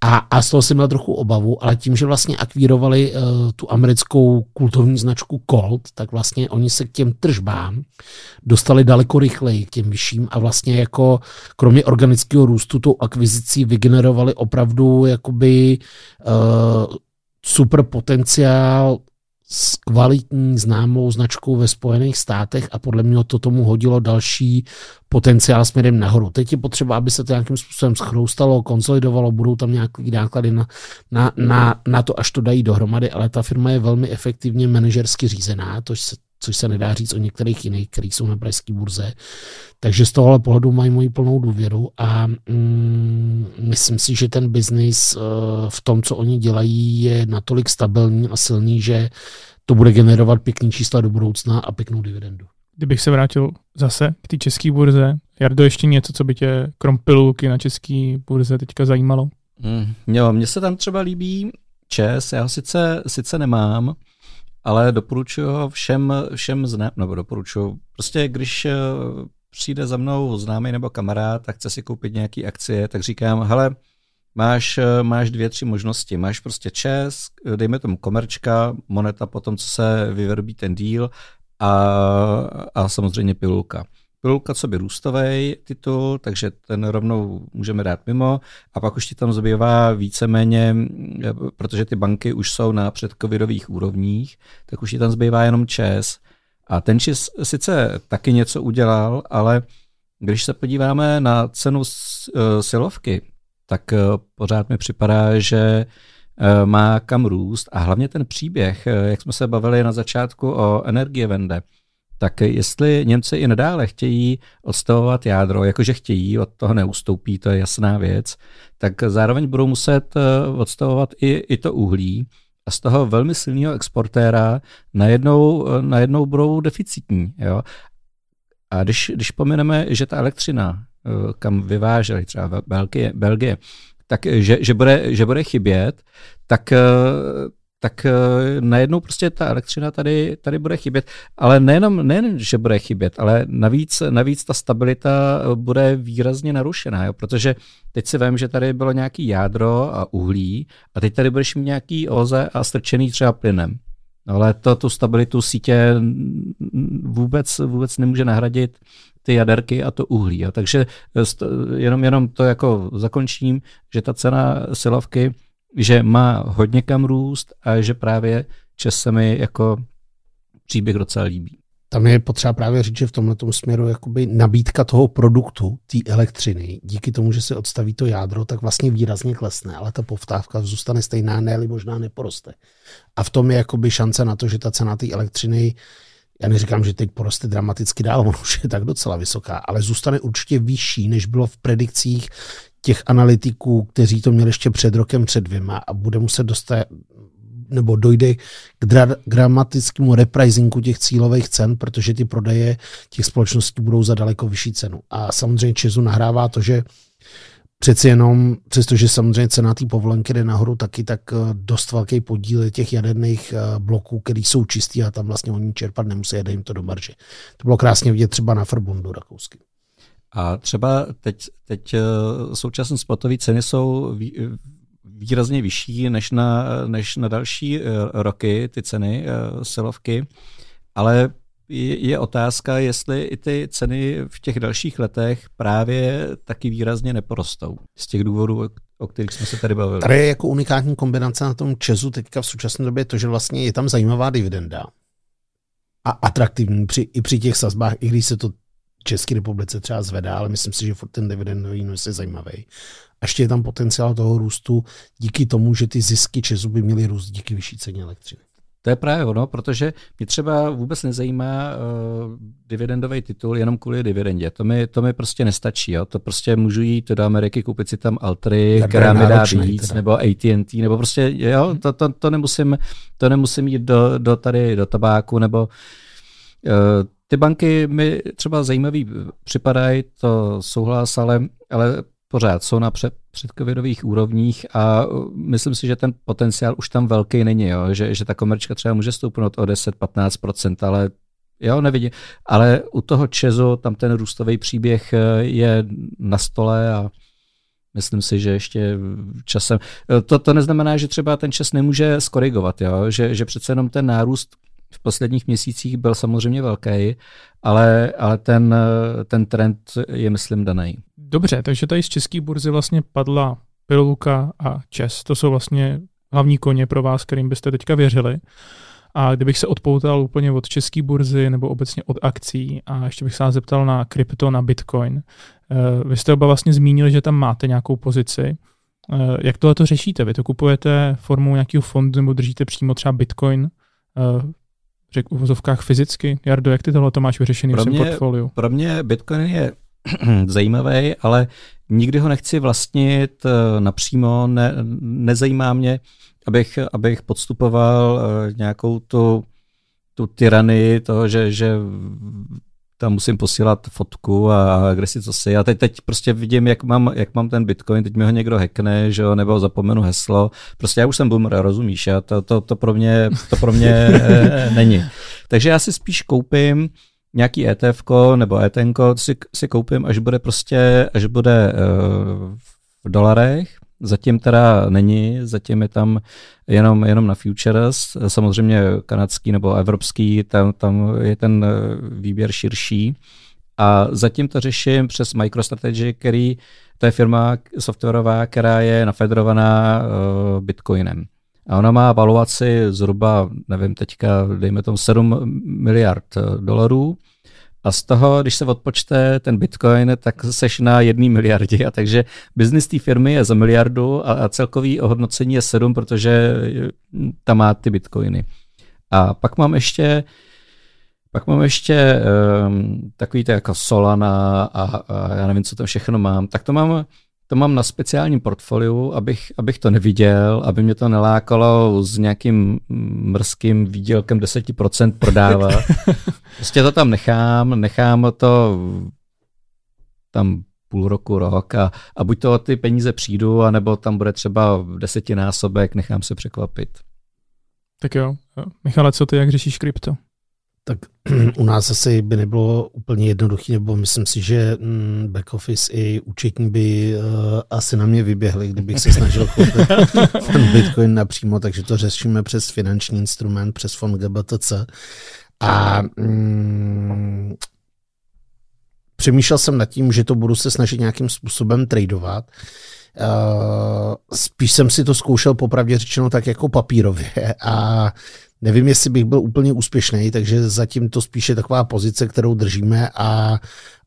A, a z toho jsem měl trochu obavu, ale tím, že vlastně akvírovali uh, tu americkou kultovní značku Colt, tak vlastně oni se k těm tržbám dostali daleko rychleji k těm vyšším a vlastně jako kromě organického růstu tou akvizicí vygenerovali opravdu jakoby uh, super potenciál s kvalitní známou značkou ve Spojených státech a podle mě to tomu hodilo další potenciál směrem nahoru. Teď je potřeba, aby se to nějakým způsobem schroustalo, konsolidovalo, budou tam nějaké náklady na, na, na, na to, až to dají dohromady, ale ta firma je velmi efektivně manažersky řízená, to se, což se nedá říct o některých jiných, který jsou na pražské burze. Takže z tohohle pohledu mají moji plnou důvěru a mm, myslím si, že ten biznis uh, v tom, co oni dělají, je natolik stabilní a silný, že to bude generovat pěkný čísla do budoucna a pěknou dividendu. Kdybych se vrátil zase k té české burze, Jardo, ještě něco, co by tě krom pilulky na české burze teďka zajímalo? Mm, jo, mně se tam třeba líbí Čes, já ho sice, sice nemám, ale doporučuji ho všem, všem znám, nebo doporučuji, prostě když eh, přijde za mnou známý nebo kamarád a chce si koupit nějaký akcie, tak říkám, hele, máš, eh, máš dvě, tři možnosti. Máš prostě čes, dejme tomu komerčka, moneta po tom, co se vyvrbí ten díl a, a samozřejmě pilulka. Pilulka co by růstový titul, takže ten rovnou můžeme dát mimo. A pak už ti tam zbývá víceméně, protože ty banky už jsou na předcovidových úrovních, tak už ti tam zbývá jenom ČES. A ten ČES sice taky něco udělal, ale když se podíváme na cenu e, silovky, tak e, pořád mi připadá, že má kam růst. A hlavně ten příběh, jak jsme se bavili na začátku o energie vende, tak jestli Němci i nadále chtějí odstavovat jádro, jakože chtějí, od toho neustoupí, to je jasná věc, tak zároveň budou muset eh, odstavovat i, i to uhlí a z toho velmi silného exportéra najednou, eh, najednou budou deficitní. Jo? A když, když pomineme, že ta elektřina, eh, kam vyváželi třeba Belgie, Belgie tak že, že, bude, že bude chybět, tak tak uh, najednou prostě ta elektřina tady, tady bude chybět. Ale nejenom, nejen, že bude chybět, ale navíc, navíc ta stabilita eh, bude výrazně narušená, jo? protože teď si vím, že tady bylo nějaký jádro a uhlí a teď tady budeš mít nějaký oze a strčený třeba plynem. Ale to tu stabilitu sítě vůbec, vůbec nemůže nahradit ty jaderky a to uhlí. Jo? Takže eh, jenom, jenom to jako zakončím, že ta cena silovky že má hodně kam růst a že právě Čes se mi jako příběh docela líbí. Tam je potřeba právě říct, že v tomhle směru jakoby nabídka toho produktu, té elektřiny, díky tomu, že se odstaví to jádro, tak vlastně výrazně klesne, ale ta povtávka zůstane stejná, ne možná neporoste. A v tom je jakoby šance na to, že ta cena té elektřiny, já neříkám, že teď poroste dramaticky dál, *laughs* ono už je tak docela vysoká, ale zůstane určitě vyšší, než bylo v predikcích těch analytiků, kteří to měli ještě před rokem, před dvěma a bude muset dostat nebo dojde k dra- dramatickému reprisingu těch cílových cen, protože ty prodeje těch společností budou za daleko vyšší cenu. A samozřejmě Česu nahrává to, že přeci jenom, přestože samozřejmě cena té povolenky jde nahoru taky, tak eh, dost velký podíl těch jaderných eh, bloků, který jsou čistý a tam vlastně oni čerpat nemusí, jde jim to do marže. To bylo krásně vidět třeba na Verbundu rakouský. A třeba teď, teď eh, současné spotové ceny jsou výrazně vyšší než na, než na další eh, roky, ty ceny eh, silovky, ale je, je otázka, jestli i ty ceny v těch dalších letech právě taky výrazně neporostou. Z těch důvodů, o kterých jsme se tady bavili. Tady je jako unikátní kombinace na tom Česu teďka v současné době to, že vlastně je tam zajímavá dividenda a atraktivní při, i při těch sazbách, i když se to České republice třeba zvedá, ale myslím si, že furt ten dividendový výnos je zajímavý. A ještě je tam potenciál toho růstu díky tomu, že ty zisky Česu by měly růst díky vyšší ceně elektřiny. To je právě ono, protože mě třeba vůbec nezajímá uh, dividendový titul jenom kvůli dividendě. To mi, to mi prostě nestačí. Jo? To prostě můžu jít do Ameriky, koupit si tam Altry, tak která mi dá víc, teda. nebo AT&T, nebo prostě, jo, to, to, to, nemusím, to nemusím jít do, do tady, do tabáku, nebo uh, ty banky mi třeba zajímavý připadají, to souhlas, ale, ale pořád jsou na před, předcovidových úrovních a uh, myslím si, že ten potenciál už tam velký není, jo? Že, že ta komerčka třeba může stoupnout o 10-15%, ale jo, nevidím. Ale u toho Čezu tam ten růstový příběh uh, je na stole a myslím si, že ještě časem. Uh, to, to neznamená, že třeba ten čas nemůže skorigovat, jo? Že, že přece jenom ten nárůst v posledních měsících byl samozřejmě velký, ale, ale ten, ten trend je, myslím, daný. Dobře, takže tady z české burzy vlastně padla Piluka a Čes. To jsou vlastně hlavní koně pro vás, kterým byste teďka věřili. A kdybych se odpoutal úplně od české burzy nebo obecně od akcí a ještě bych se vás zeptal na krypto, na Bitcoin. Eh, vy jste oba vlastně zmínili, že tam máte nějakou pozici. Eh, jak tohle to řešíte? Vy to kupujete formou nějakého fondu nebo držíte přímo třeba Bitcoin eh, řekl v uvozovkách fyzicky? Jardo, jak ty tohle to máš vyřešený pro v svém portfoliu? Pro mě Bitcoin je *clears throat* zajímavý, ale nikdy ho nechci vlastnit eh, napřímo, ne, nezajímá mě, abych, abych podstupoval eh, nějakou tu, tu tyranii toho, že, že tam musím posílat fotku a kde si co si. A teď, teď prostě vidím, jak mám, jak mám ten bitcoin, teď mi ho někdo hackne, že jo, nebo zapomenu heslo. Prostě já už jsem boomer, rozumíš, a to, to, to pro mě, to pro mě *laughs* e, není. Takže já si spíš koupím nějaký ETF nebo ETN si, si koupím, až bude prostě, až bude e, v dolarech, Zatím teda není, zatím je tam jenom, jenom na futures, samozřejmě kanadský nebo evropský, tam, tam je ten eh, výběr širší. A zatím to řeším přes MicroStrategy, který, to je firma softwarová, která je nafederovaná uh, Bitcoinem. A ona má valuaci zhruba, nevím teďka, dejme tomu 7 miliard eh, dolarů a z toho, když se odpočte ten bitcoin, tak seš na jedné miliardě. A takže biznis té firmy je za miliardu a, celkový ohodnocení je sedm, protože tam má ty bitcoiny. A pak mám ještě pak mám ještě um, takový to jako Solana a, a já nevím, co tam všechno mám. Tak to mám to mám na speciálním portfoliu, abych, abych to neviděl, aby mě to nelákalo s nějakým mrzkým výdělkem 10% prodávat. *laughs* prostě to tam nechám, nechám to tam půl roku, rok a, a buď to ty peníze přijdu, anebo tam bude třeba desetinásobek, nechám se překvapit. Tak jo. Michale, co ty, jak řešíš krypto? Tak *clears throat* u nás asi by nebylo úplně jednoduché, nebo myslím si, že mm, back office i účetní by uh, asi na mě vyběhli, kdybych se snažil *laughs* koupit ten Bitcoin napřímo, takže to řešíme přes finanční instrument, přes fond GBTC. A mm, přemýšlel jsem nad tím, že to budu se snažit nějakým způsobem tradovat. Uh, spíš jsem si to zkoušel popravdě řečeno tak jako papírově a Nevím, jestli bych byl úplně úspěšný, takže zatím to spíše taková pozice, kterou držíme a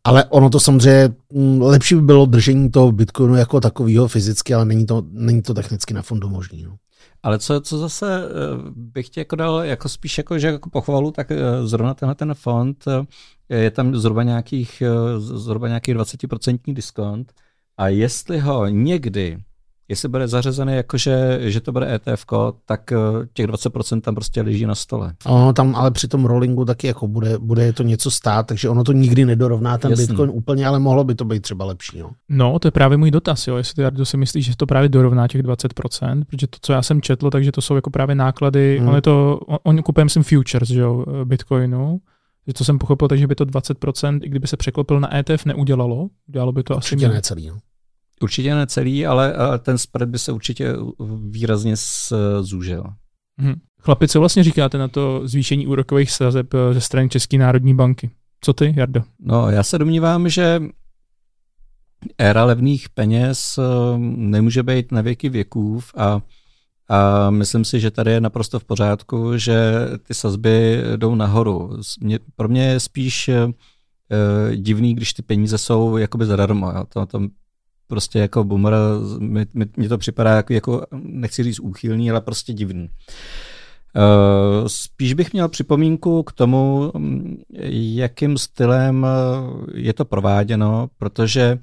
ale ono to samozřejmě, mm, lepší by bylo držení toho Bitcoinu jako takového fyzicky, ale není to, není to technicky na fondu možný. No. Ale co, co zase eh, bych tě jako dal jako spíš jako, že jako pochvalu, tak eh, zrovna tenhle ten fond eh, je tam zhruba nějakých, zhruba nějakých 20% diskont a jestli ho někdy jestli bude zařazený jako, že, že to bude ETF, tak eh, těch 20% tam prostě leží na stole. Ono tam ale při tom rollingu taky jako bude, bude to něco stát, takže ono to nikdy nedorovná ten Jasný. Bitcoin úplně, ale mohlo by to být třeba lepší. No, no to je právě můj dotaz, jo, jestli ty Jardo si myslíš, že to právě dorovná těch 20%, protože to, co já jsem četl, takže to jsou jako právě náklady, hmm. on je to, on, on kupujeme si futures, že jo, Bitcoinu, že to jsem pochopil, takže by to 20%, i kdyby se překlopil na ETF, neudělalo. Udělalo by to Určitě asi ne celý. No. Určitě ne celý, ale ten spread by se určitě výrazně zúžil. Hmm. Chlapi, co vlastně říkáte na to zvýšení úrokových sazeb eh, ze strany České národní banky? Co ty, Jardo? No, já se domnívám, že éra levných peněz eh, nemůže být na věky věků a, a myslím si, že tady je naprosto v pořádku, že ty sazby jdou nahoru. Mě, pro mě je spíš divný, když ty peníze jsou jakoby zadarmo. Jo. To, to prostě jako boomer, mi, to připadá jako, jako, nechci říct úchylný, ale prostě divný. Eh, spíš bych měl připomínku k tomu, jakým stylem eh, je to prováděno, protože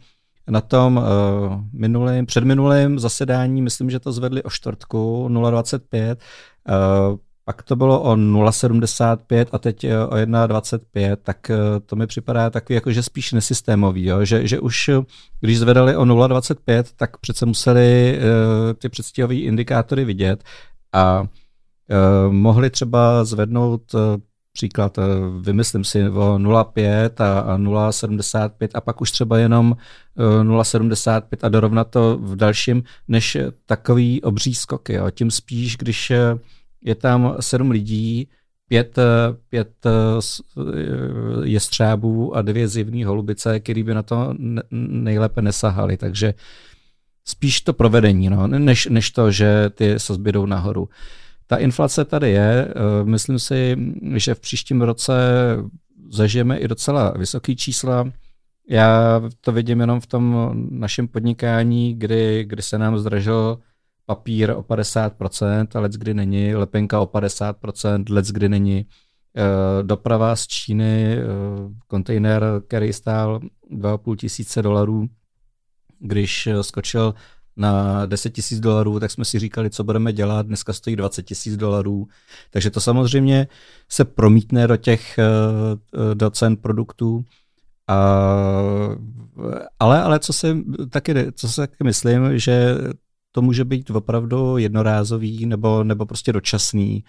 na tom uh, minulým, předminulém zasedání, myslím, že to zvedli o čtvrtku 0,25, uh, pak to bylo o 0,75 a teď o 1,25, tak to mi připadá takový jako, že spíš nesystémový, jo? Že, že už když zvedali o 0,25, tak přece museli uh, ty předstihové indikátory vidět a Eh, mohli třeba zvednout eh, příklad, eh, vymyslím si, o 0,5 a 0,75 a pak už třeba jenom 0,75 a dorovnat to v dalším, než takový obří skoky. Jo. Tím spíš, když je tam sedm lidí, pět, pět jestřábů a dvě zivní holubice, který by na to nejlépe nesahali. Takže spíš to provedení, no, než, než to, že ty sazby jdou nahoru. Ta inflace tady je. Eh, myslím si, že v příštím roce zažijeme i docela vysoké čísla. Já to vidím jenom v tom našem podnikání, kdy, kdy se nám zdražil papír o 50%, ale kdy není, lepenka o 50%, let kdy není. Eh, doprava z Číny, eh, kontejner, který stál 2,5 tisíce dolarů, když skočil na 10 tisíc dolarů, tak jsme si říkali, co budeme dělat, dneska stojí 20 tisíc dolarů, takže to samozřejmě se promítne do těch, eh, do cen produktů, a, ale, ale co si taky, co si taky myslím, že to může být opravdu jednorázový nebo, nebo prostě dočasný,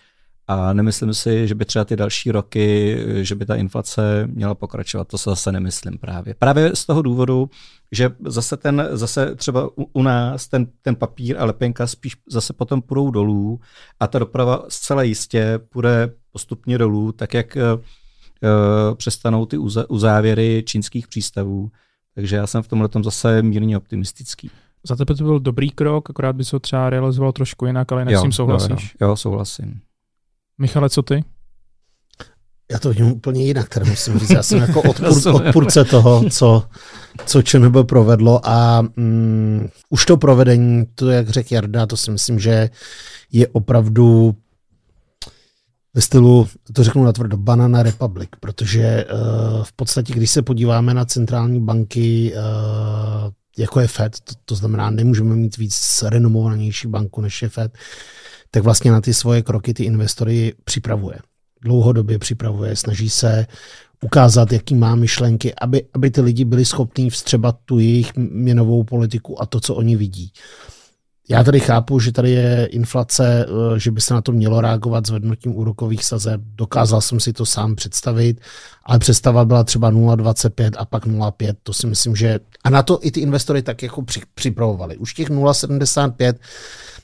a nemyslím si, že by třeba ty další roky, že by ta inflace měla pokračovat. To se zase nemyslím právě. Právě z toho důvodu, že zase ten, zase třeba u, u nás ten, ten papír a lepenka spíš zase potom půjdou dolů a ta doprava zcela jistě půjde postupně dolů, tak jak uh, přestanou ty uzávěry čínských přístavů. Takže já jsem v tomhle tom zase mírně optimistický. Za tebe to byl dobrý krok, akorát by se ho třeba realizoval trošku jinak, ale jinak jo, s tím souhlasíš. Jo, jo, souhlasím. Michale, co ty? Já to vidím úplně jinak, teda musím říct. Já jsem jako *laughs* odpůr, odpůrce toho, co, co ČNB provedlo a mm, už to provedení, to jak řekl Jarda, to si myslím, že je opravdu ve stylu, to řeknu natvrdo, Banana Republic, protože uh, v podstatě, když se podíváme na centrální banky, uh, jako je Fed, to, to znamená, nemůžeme mít víc renomovanější banku než je Fed, tak vlastně na ty svoje kroky ty investory připravuje. Dlouhodobě připravuje, snaží se ukázat, jaký má myšlenky, aby, aby ty lidi byli schopní vstřebat tu jejich měnovou politiku a to, co oni vidí. Já tady chápu, že tady je inflace, eh, že by se na to mělo reagovat zvednutím úrokových sazeb. Dokázal jsem si to sám představit, ale představa byla třeba 0,25 a pak 0,5. To si myslím, že... A na to i ty investory tak jako připravovali. Už těch 0,75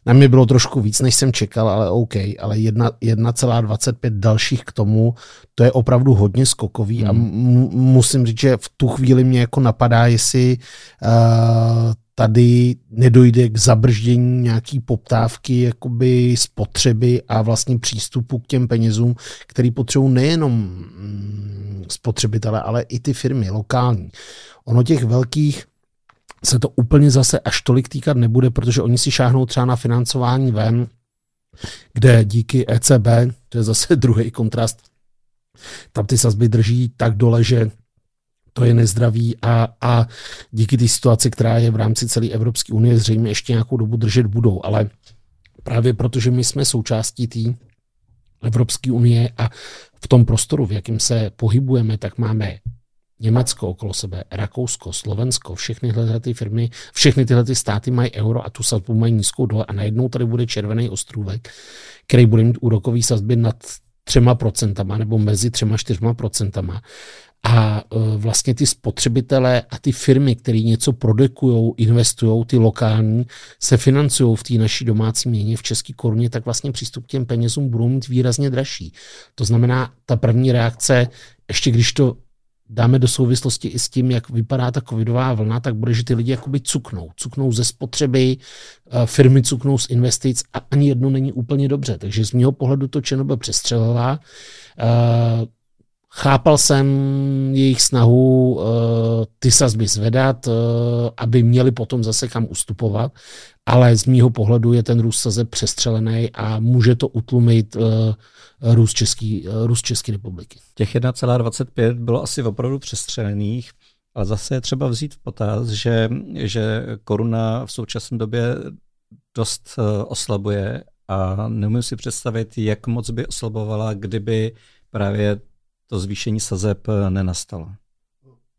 na mě bylo trošku víc, než jsem čekal, ale OK, ale 1,25 dalších k tomu, to je opravdu hodně skokový hmm. a m- musím říct, že v tu chvíli mě jako napadá, jestli uh, tady nedojde k zabrždění nějaký poptávky, jakoby spotřeby a vlastně přístupu k těm penězům, který potřebují nejenom mm, spotřebitele, ale i ty firmy lokální. Ono těch velkých se to úplně zase až tolik týkat nebude, protože oni si šáhnou třeba na financování ven, kde díky ECB, to je zase *laughs* druhý kontrast, tam ty sazby drží tak dole, že to je nezdravý a, a díky té situaci, která je v rámci celé Evropské unie, zřejmě ještě nějakou dobu držet budou, ale právě protože my jsme součástí té Evropské unie a v tom prostoru, v jakém se pohybujeme, tak máme Německo okolo sebe, Rakousko, Slovensko, všechny tyhle ty firmy, všechny tyhle ty státy mají euro a tu sazbu mají nízkou dole a najednou tady bude červený ostrůvek, který bude mít úrokový sazby nad třema procentama nebo mezi třema čtyřma procentama. A e, vlastně ty spotřebitelé a ty firmy, které něco produkují, investují, ty lokální, se financují v té naší domácí měně v české koruně, tak vlastně přístup k těm penězům budou mít výrazně dražší. To znamená, ta první reakce, ještě když to dáme do souvislosti i s tím, jak vypadá ta covidová vlna, tak bude, že ty lidi jakoby cuknou. Cuknou ze spotřeby, e, firmy cuknou z investic a ani jedno není úplně dobře. Takže z mého pohledu to ČNB přestřelila. Chápal jsem jejich snahu uh, ty sazby zvedat, uh, aby měli potom zase kam ustupovat, ale z mýho pohledu je ten růst sazeb přestřelený a může to utlumit uh, růst, Český, uh, růst České republiky. Těch 1,25 bylo asi opravdu přestřelených, ale zase je třeba vzít v potaz, že, že koruna v současné době dost oslabuje a nemůžu si představit, jak moc by oslabovala, kdyby právě to zvýšení sazeb eh, nenastalo.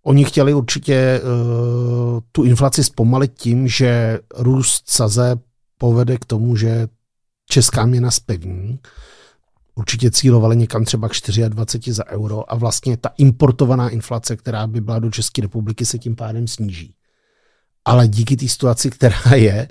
Oni chtěli určitě uh, tu inflaci zpomalit tím, že růst sazeb povede k tomu, že česká měna spevní. Určitě cílovali někam třeba k 24 za euro a vlastně ta importovaná inflace, která by byla do České republiky, se tím pádem sníží. Ale díky té situaci, která je,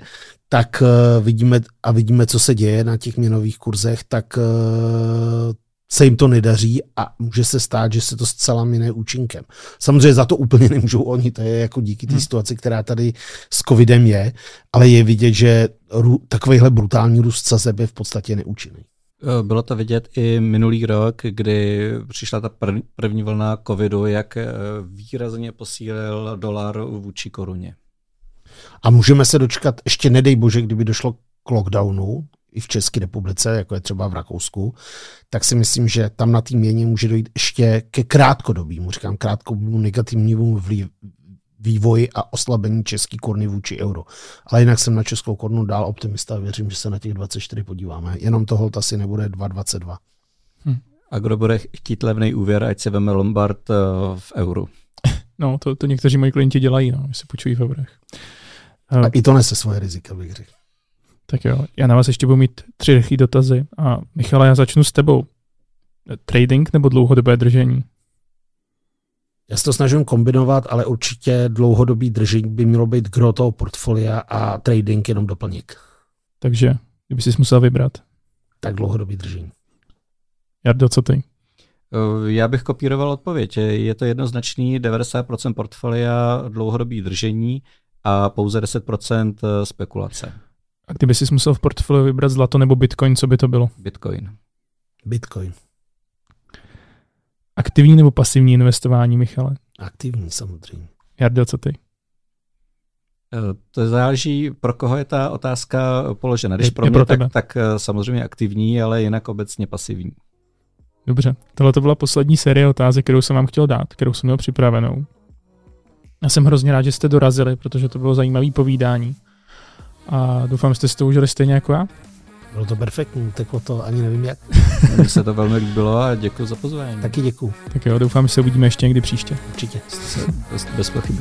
tak uh, vidíme a vidíme, co se děje na těch měnových kurzech, tak uh, se jim to nedaří a může se stát, že se to zcela mine účinkem. Samozřejmě za to úplně nemůžou oni, to je jako díky té hmm. situaci, která tady s covidem je, ale je vidět, že takovýhle brutální růst sazeb je v podstatě neúčinný. Eh, bylo to vidět i minulý rok, kdy přišla ta první vlna covidu, jak eh, výrazně posílil dolar vůči koruně. A můžeme se dočkat, ještě nedej bože, kdyby došlo k lockdownu, i v České republice, jako je třeba v Rakousku, tak si myslím, že tam na té měně může dojít ještě ke krátkodobímu, říkám krátkodobímu negativnímu vývoji a oslabení české koruny vůči euro. Ale jinak jsem na českou korunu dál optimista a věřím, že se na těch 24 podíváme. Jenom toho asi nebude 2,22. Hm. A kdo bude chtít levný úvěr, ať se veme Lombard uh, v euru. *laughs* No, to, to někteří moji klienti dělají, no, že se půjčují v eurech. A i to nese svoje rizika, bych řekl. Tak jo, já na vás ještě budu mít tři rychlé dotazy. A Michala, já začnu s tebou. Trading nebo dlouhodobé držení? Já se to snažím kombinovat, ale určitě dlouhodobý držení by mělo být gro toho portfolia a trading jenom doplněk. Takže, kdyby jsi musel vybrat. Tak dlouhodobý držení. Jardo, co ty? Eh, já bych kopíroval odpověď. Je to jednoznačný 90% portfolia dlouhodobý držení a pouze 10% eh, spekulace. A kdyby jsi musel v portfoliu vybrat zlato nebo bitcoin, co by to bylo? Bitcoin. Bitcoin. Aktivní nebo pasivní investování, Michale? Aktivní, samozřejmě. Jardo, co ty? Eh, to záleží, pro koho je ta otázka položena. Když je, pro mě, pro tak, tak eh, samozřejmě aktivní, ale jinak obecně pasivní. Dobře, tohle to byla poslední série otázek, kterou jsem vám chtěl dát, kterou jsem měl připravenou. Já jsem hrozně rád, že jste dorazili, protože to bylo zajímavé povídání a doufám, že jste si to užili stejně jako já. Bylo to perfektní, teklo to ani nevím jak. *laughs* Mně se to velmi líbilo a děkuji za pozvání. Taky děkuji. Tak jo, doufám, že se uvidíme ještě někdy příště. Určitě. Bez, bez pochyby.